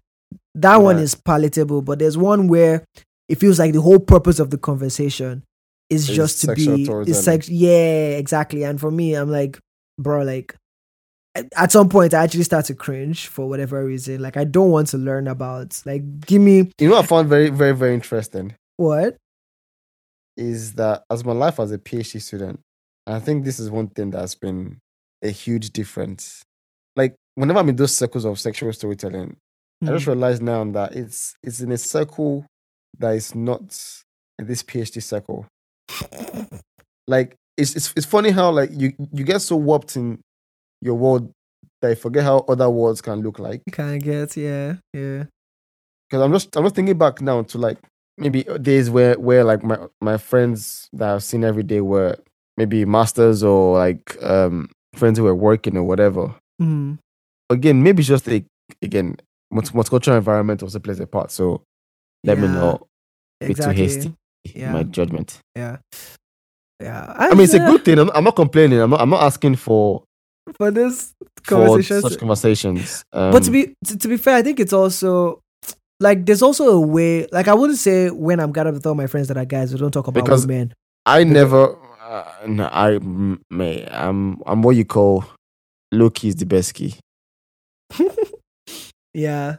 That one is palatable but there's one where it feels like the whole purpose of the conversation is Is just to be is sex yeah exactly. And for me i'm like bro like at- at some point i actually start to cringe for whatever reason. Like i don't want to learn about like give me You know what I found very, very, very interesting? What? Is that as my life as a PhD student, I think this is one thing that's been a huge difference. Like whenever I'm in those circles of sexual storytelling, I just Hmm. realize now that it's it's in a circle that is not this PhD circle. Like it's it's it's funny how like you you get so warped in your world that you forget how other worlds can look like. kind of get yeah yeah because I'm just I'm just thinking back now to like maybe days where where like my my friends that I've seen every day were maybe masters or like um friends who were working or whatever. Mm. Again, maybe just a again multi- multicultural environment also plays a part. So let me Yeah, not be exactly. too hasty in Yeah. my judgment. yeah yeah I mean, it's a uh, good thing. I'm, I'm not complaining. I'm not, I'm not asking for for this for conversation such conversations. Um, but to be to, to be fair i think it's also like there's also a way like i wouldn't say when i'm gathered with all my friends that are guys we don't talk about Because- women I never. Uh, no, I may. I'm I'm what you call low key is the best key. *laughs* yeah.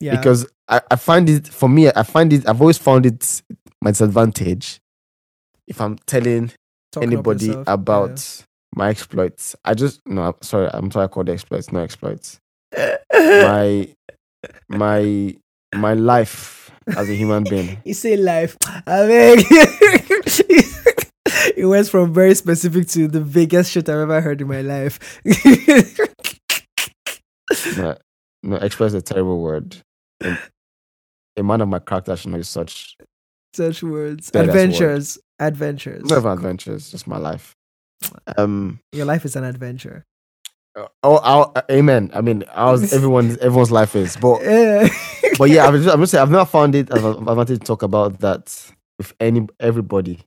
Yeah. Because I, I find it for me i find it i've always found it my disadvantage if i'm telling Talking anybody yourself, about my exploits. I just no I'm sorry i'm sorry i called the exploits no exploits. *laughs* My my my life as a human being. *laughs* You say life. I mean it went from very specific to the biggest shit i've ever heard in my life. *laughs* No, no is a terrible word. A, a man of my character should not use such such words. Yeah, that's a word. adventures. Adventures. Not even adventures just my life. Um your life is an adventure. oh, oh amen. I mean how's *laughs* everyone's everyone's life is but yeah. but yeah, I'm just, I'm just saying, I've never found it I've advantage to talk about that with any everybody,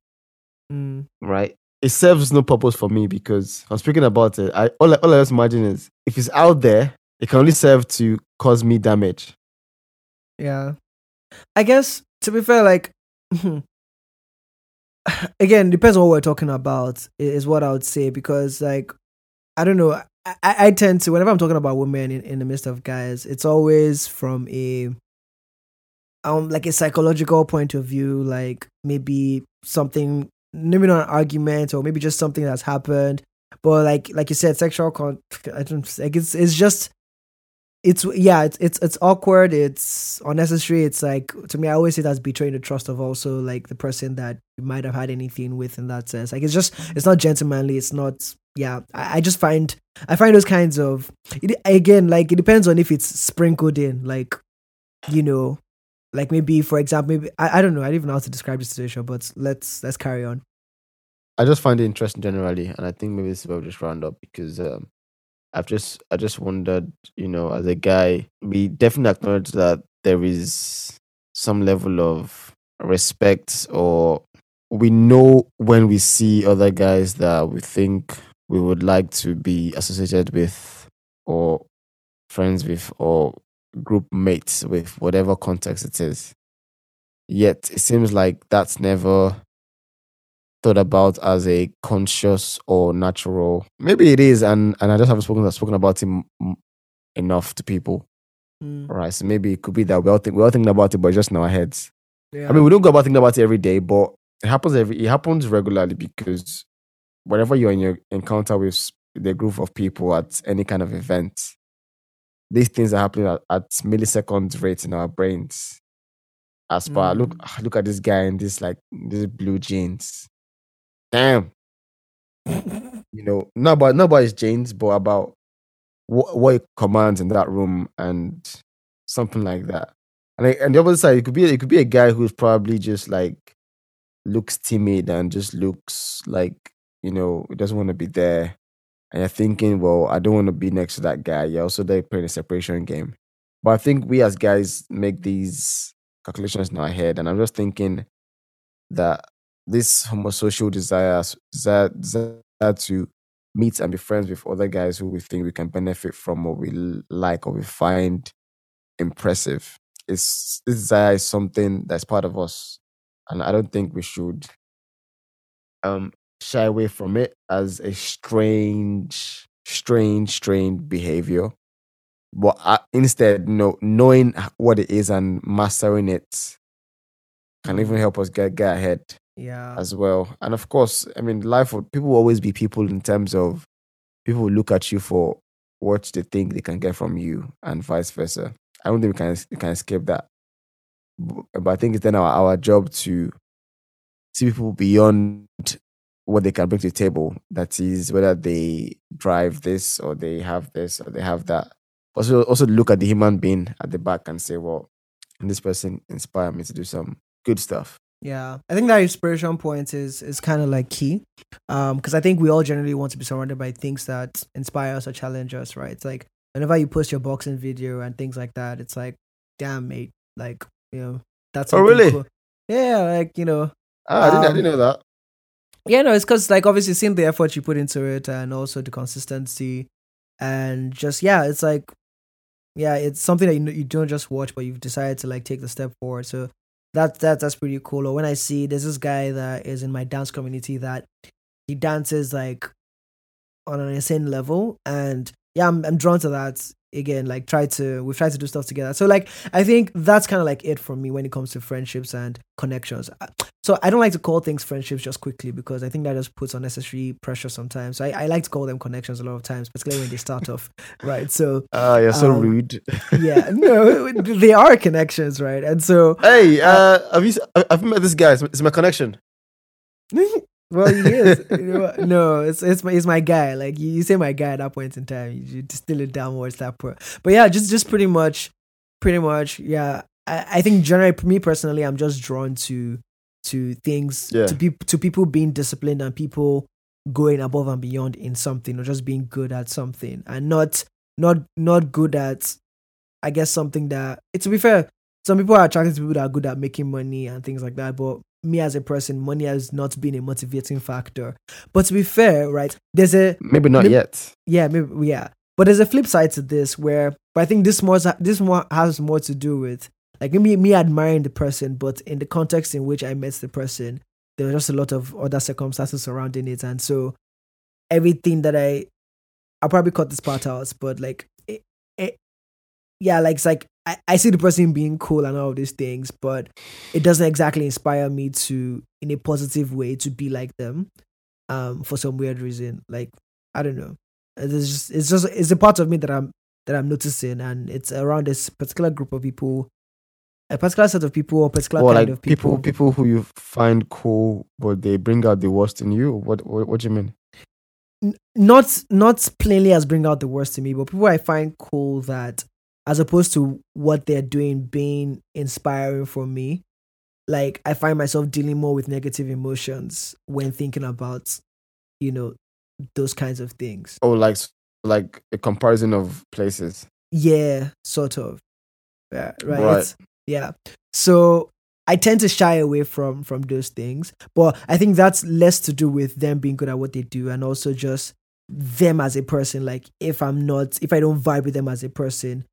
Mm, right? it serves no purpose for me because I'm speaking about it. I all I, all I just imagine is if it's out there, it can only serve to cause me damage. Yeah. I guess to be fair, like *laughs* again, depends on what we're talking about, is what I would say. Because like I don't know. I, I tend to whenever I'm talking about women in, in the midst of guys, it's always from a um like a psychological point of view, like maybe something maybe not an argument or maybe just something that's happened. But like like you said, sexual con I don't like it's it's just it's yeah, it's it's it's awkward, it's unnecessary. It's like to me I always it as betraying the trust of also like the person that you might have had anything with in that sense. Like it's just it's not gentlemanly, it's not yeah. I, I just find I find those kinds of it, again, like it depends on if it's sprinkled in, like you know, like maybe for example, maybe I, I don't know, I don't even know how to describe the situation, but let's let's carry on. I just find it interesting generally, and I think maybe this is where we just round up because um, I've just I just wondered, you know, as a guy, we definitely acknowledge that there is some level of respect, or we know when we see other guys that we think we would like to be associated with, or friends with, or group mates with, whatever context it is. Yet it seems like that's never thought about as a conscious or natural. Maybe it is, and and I just haven't spoken spoken about it m- enough to people. Mm, Right, so maybe it could be that we all think we're all thinking about it, but just in our heads. yeah. I mean, we don't go about thinking about it every day, but it happens every it happens regularly because whenever you're in your encounter with the group of people at any kind of event, these things are happening at, at millisecond rates in our brains. As far look Mm. ah, look at this guy in this like these blue jeans. Damn. you know, not about not about his jeans, but about what what he commands in that room and something like that. And like, and the other side, it could be it could be a guy who's probably just like looks timid and just looks like you know he doesn't want to be there. And you're thinking, well, I don't want to be next to that guy. You're also there playing a separation game. But I think we as guys make these calculations in our head, and I'm just thinking that this homosocial desire, desire, to meet and be friends with other guys who we think we can benefit from or we like or we find impressive is this desire is something that's part of us and i don't think we should um shy away from it as a strange strange strange behavior but uh, instead no knowing what it is and mastering it can even help us get get ahead yeah. as well. And of course, I mean, life will people will always be people in terms of people look at you for what they think they can get from you, and vice versa. I don't think we can we can escape that. But I think it's then our, our job to see people beyond what they can bring to the table. That is whether they drive this or they have this or they have that. Also, also look at the human being at the back and say, well, this person inspired me to do some good stuff? Yeah, I think that inspiration point is is kind of like key, um, because I think we all generally want to be surrounded by things that inspire us or challenge us, right? It's like whenever you post your boxing video and things like that, it's like, damn, mate, like you know, that's Oh, really? cool. Yeah, like you know, Ah, I, didn't, I didn't Um, know that. Yeah, no, it's because like obviously seeing the effort you put into it and also the consistency, and just yeah, it's like yeah, it's something that you you don't just watch, but you've decided to like take the step forward. So that that that's pretty cool. Or when I see there's this guy that is in my dance community that he dances like on an insane level, and yeah, I'm I'm drawn to that again. Like try to we've tried to do stuff together. So like I think that's kind of like it for me when it comes to friendships and connections. Uh, So I don't like to call things friendships just quickly because I think that just puts unnecessary pressure sometimes. I, I like to call them connections a lot of times, particularly when they start off, *laughs* right? So Ah, you're so Um, rude. yeah, *laughs* no, they are connections, right? And so, hey, uh, have you? I've met this guy. It's my connection. *laughs* well, he is. *laughs* You know, no, it's it's my it's my guy. Like you, you say my guy at that point in time, you distill it downwards that. But yeah, just just pretty much, pretty much, yeah. I, I think generally, me personally, I'm just drawn to to things Yeah. to people to people being disciplined and people going above and beyond in something or just being good at something and not not not good at I guess something that to be fair, some people are attracted to people that are good at making money and things like that. But me as a person, money has not been a motivating factor. But to be fair, right, there's a Maybe not Maybe- yet. yeah, maybe yeah. But there's a flip side to this where, but I think this more this more has more to do with like me me admiring the person, but in the context in which I met the person, there was just a lot of other circumstances surrounding it, and so everything that I I'll probably cut this part out, but like it, it yeah, like it's like I, I see the person being cool and all of these things, but it doesn't exactly inspire me to in a positive way to be like them. Um, for some weird reason. Like I don't know. It's just it's just it's a part of me that I'm that I'm noticing and it's around this particular group of people a particular set of people or particular Or kind like of people. people, people who you find cool, but they bring out the worst in you. What, what, what do you mean? N- not not plainly as bring out the worst in me, but people I find cool that as opposed to what they're doing being inspiring for me, like I find myself dealing more with negative emotions when thinking about, you know, those kinds of things. Oh, like like a comparison of places. Yeah, sort of. Yeah, right. Right. Yeah. So I tend to shy away from from those things, but I think that's less to do with them being good at what they do, and also just them as a person. Like if I'm not, if I don't vibe with them as a person,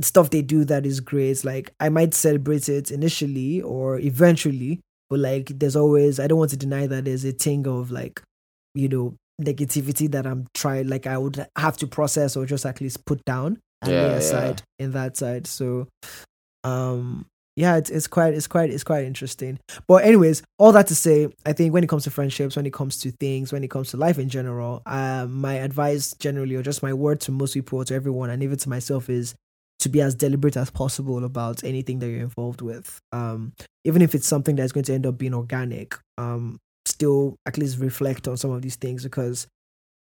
stuff they do that is great. Like I might celebrate it initially or eventually, but like there's always I don't want to deny that there's a thing of like, you know, negativity that I'm trying like I would have to process or just at least put down and Yeah, lay yeah. aside in that side. So um yeah, it's it's quite it's quite it's quite interesting. But anyways, all that to say, I think when it comes to friendships, when it comes to things, when it comes to life in general, um, my advice generally, or just my word to most people, to everyone, and even to myself, is to be as deliberate as possible about anything that you're involved with. Um, even if it's something that's going to end up being organic, um, still at least reflect on some of these things because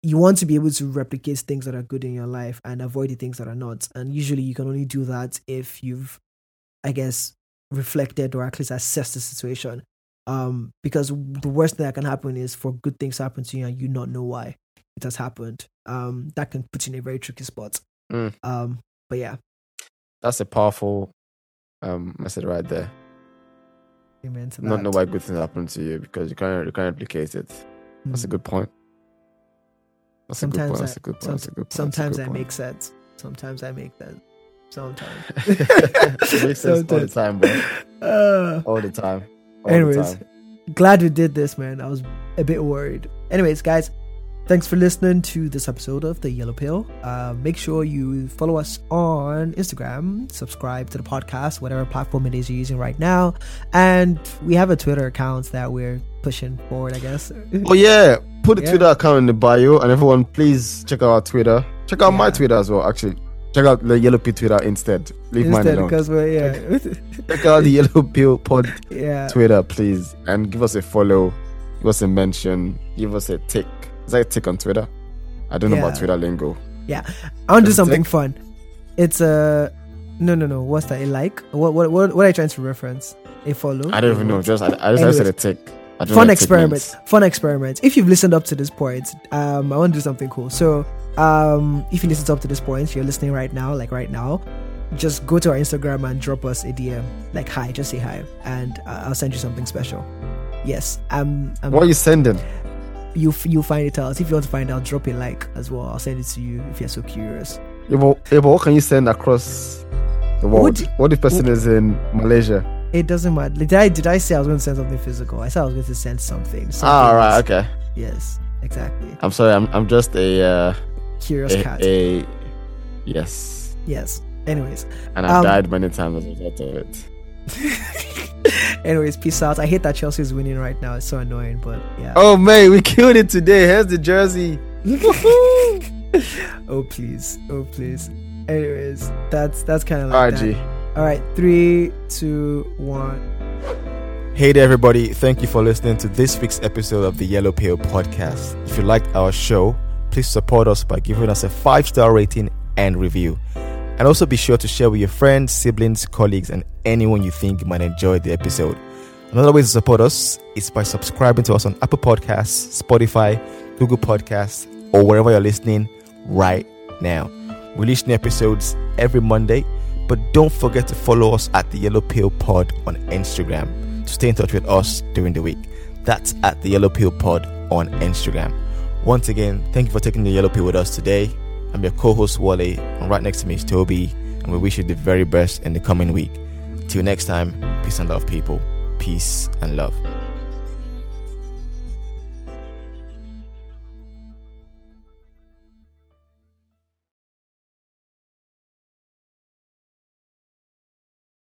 you want to be able to replicate things that are good in your life and avoid the things that are not. And usually you can only do that if you've, I guess, reflected or at least assessed the situation. Um, because the worst thing that can happen is for good things to happen to you and you not know why it has happened. Um, that can put you in a very tricky spot. Mm. Um, but yeah, That's a powerful um message right there. amen to. Not know why good things happen to you because you can't you can't replicate it. That's a Mm. good point. That's a Sometimes good point. I- That's a good point. That's a good point. Sometimes I point. make sense. Sometimes I make that. Sometimes. *laughs* It makes sense all the time, bro. Uh, All the time. All the Anyways, time. glad we did this, man. I was a bit worried. Anyways, guys, thanks for listening to this episode of The Yellow Pill. Uh, make sure you follow us on Instagram, subscribe to the podcast, whatever platform it is you're using right now. And we have a Twitter account that we're pushing forward, I guess. Oh yeah, put the Yeah. Twitter account in the bio, and everyone please check out our Twitter. Check out my Twitter as well. Actually, check out the Yellow Pill Twitter instead. Leave mine Instead, alone. because we're, yeah. Check out the Yellow Pill Pod *laughs* yeah. Twitter, please, and give us a follow, give us a mention, give us a tick. Is that a tick on Twitter? I don't know about Twitter lingo. Yeah. I want to do something tick. fun. It's a. no, no, no. What's that? A like? What, what, what, what are you trying to reference? A follow? I don't even know. Just I, I just I said a tick. I don't know fun what tick experiments means. fun experiment. if you've listened up to this point um i want to do something cool so um if you listened up to this point you're listening right now like right now just go to our instagram and drop us a dm like hi just say hi and uh, i'll send you something special yes um, um What are you sending? You f- you find it out if you want to find out drop a like as well i'll send it to you if you're so curious Yeah, but, yeah, but what can you send across the world? Would- what if person is in Malaysia? it doesn't matter did i did i say i was going to send something physical i said i was going to send something, something Ah, right, okay. yes exactly I'm sorry. I'm I'm just a uh, curious a, cat a yes, yes anyways and I've Um, died many times as a result of it. *laughs* *laughs* Anyways, peace out. I hate that Chelsea is winning right now. It's so annoying, but yeah. Oh man, we killed it today. Here's the jersey. *laughs* oh please, oh please. Anyways, that's that's kind of like RG. that. All right, three, two, one. Hey there, everybody. Thank you for listening to this week's episode of the Yellow Pill Podcast. If you liked our show, please support us by giving us a five star rating and review. And also be sure to share with your friends, siblings, colleagues, and anyone you think might enjoy the episode. Another way to support us is by subscribing to us on Apple Podcasts, Spotify, Google Podcasts, or wherever you're listening right now. We release new episodes every Monday, but don't forget to follow us at the Yellow Pill Pod on Instagram. to stay in touch with us during the week. That's at the Yellow Pill Pod on Instagram. Once again, thank you for taking the Yellow Pill with us today. I'm your co-host Wale, and right next to me is Toby, and we wish you the very best in the coming week. Till next time, peace and love, people. Peace and love.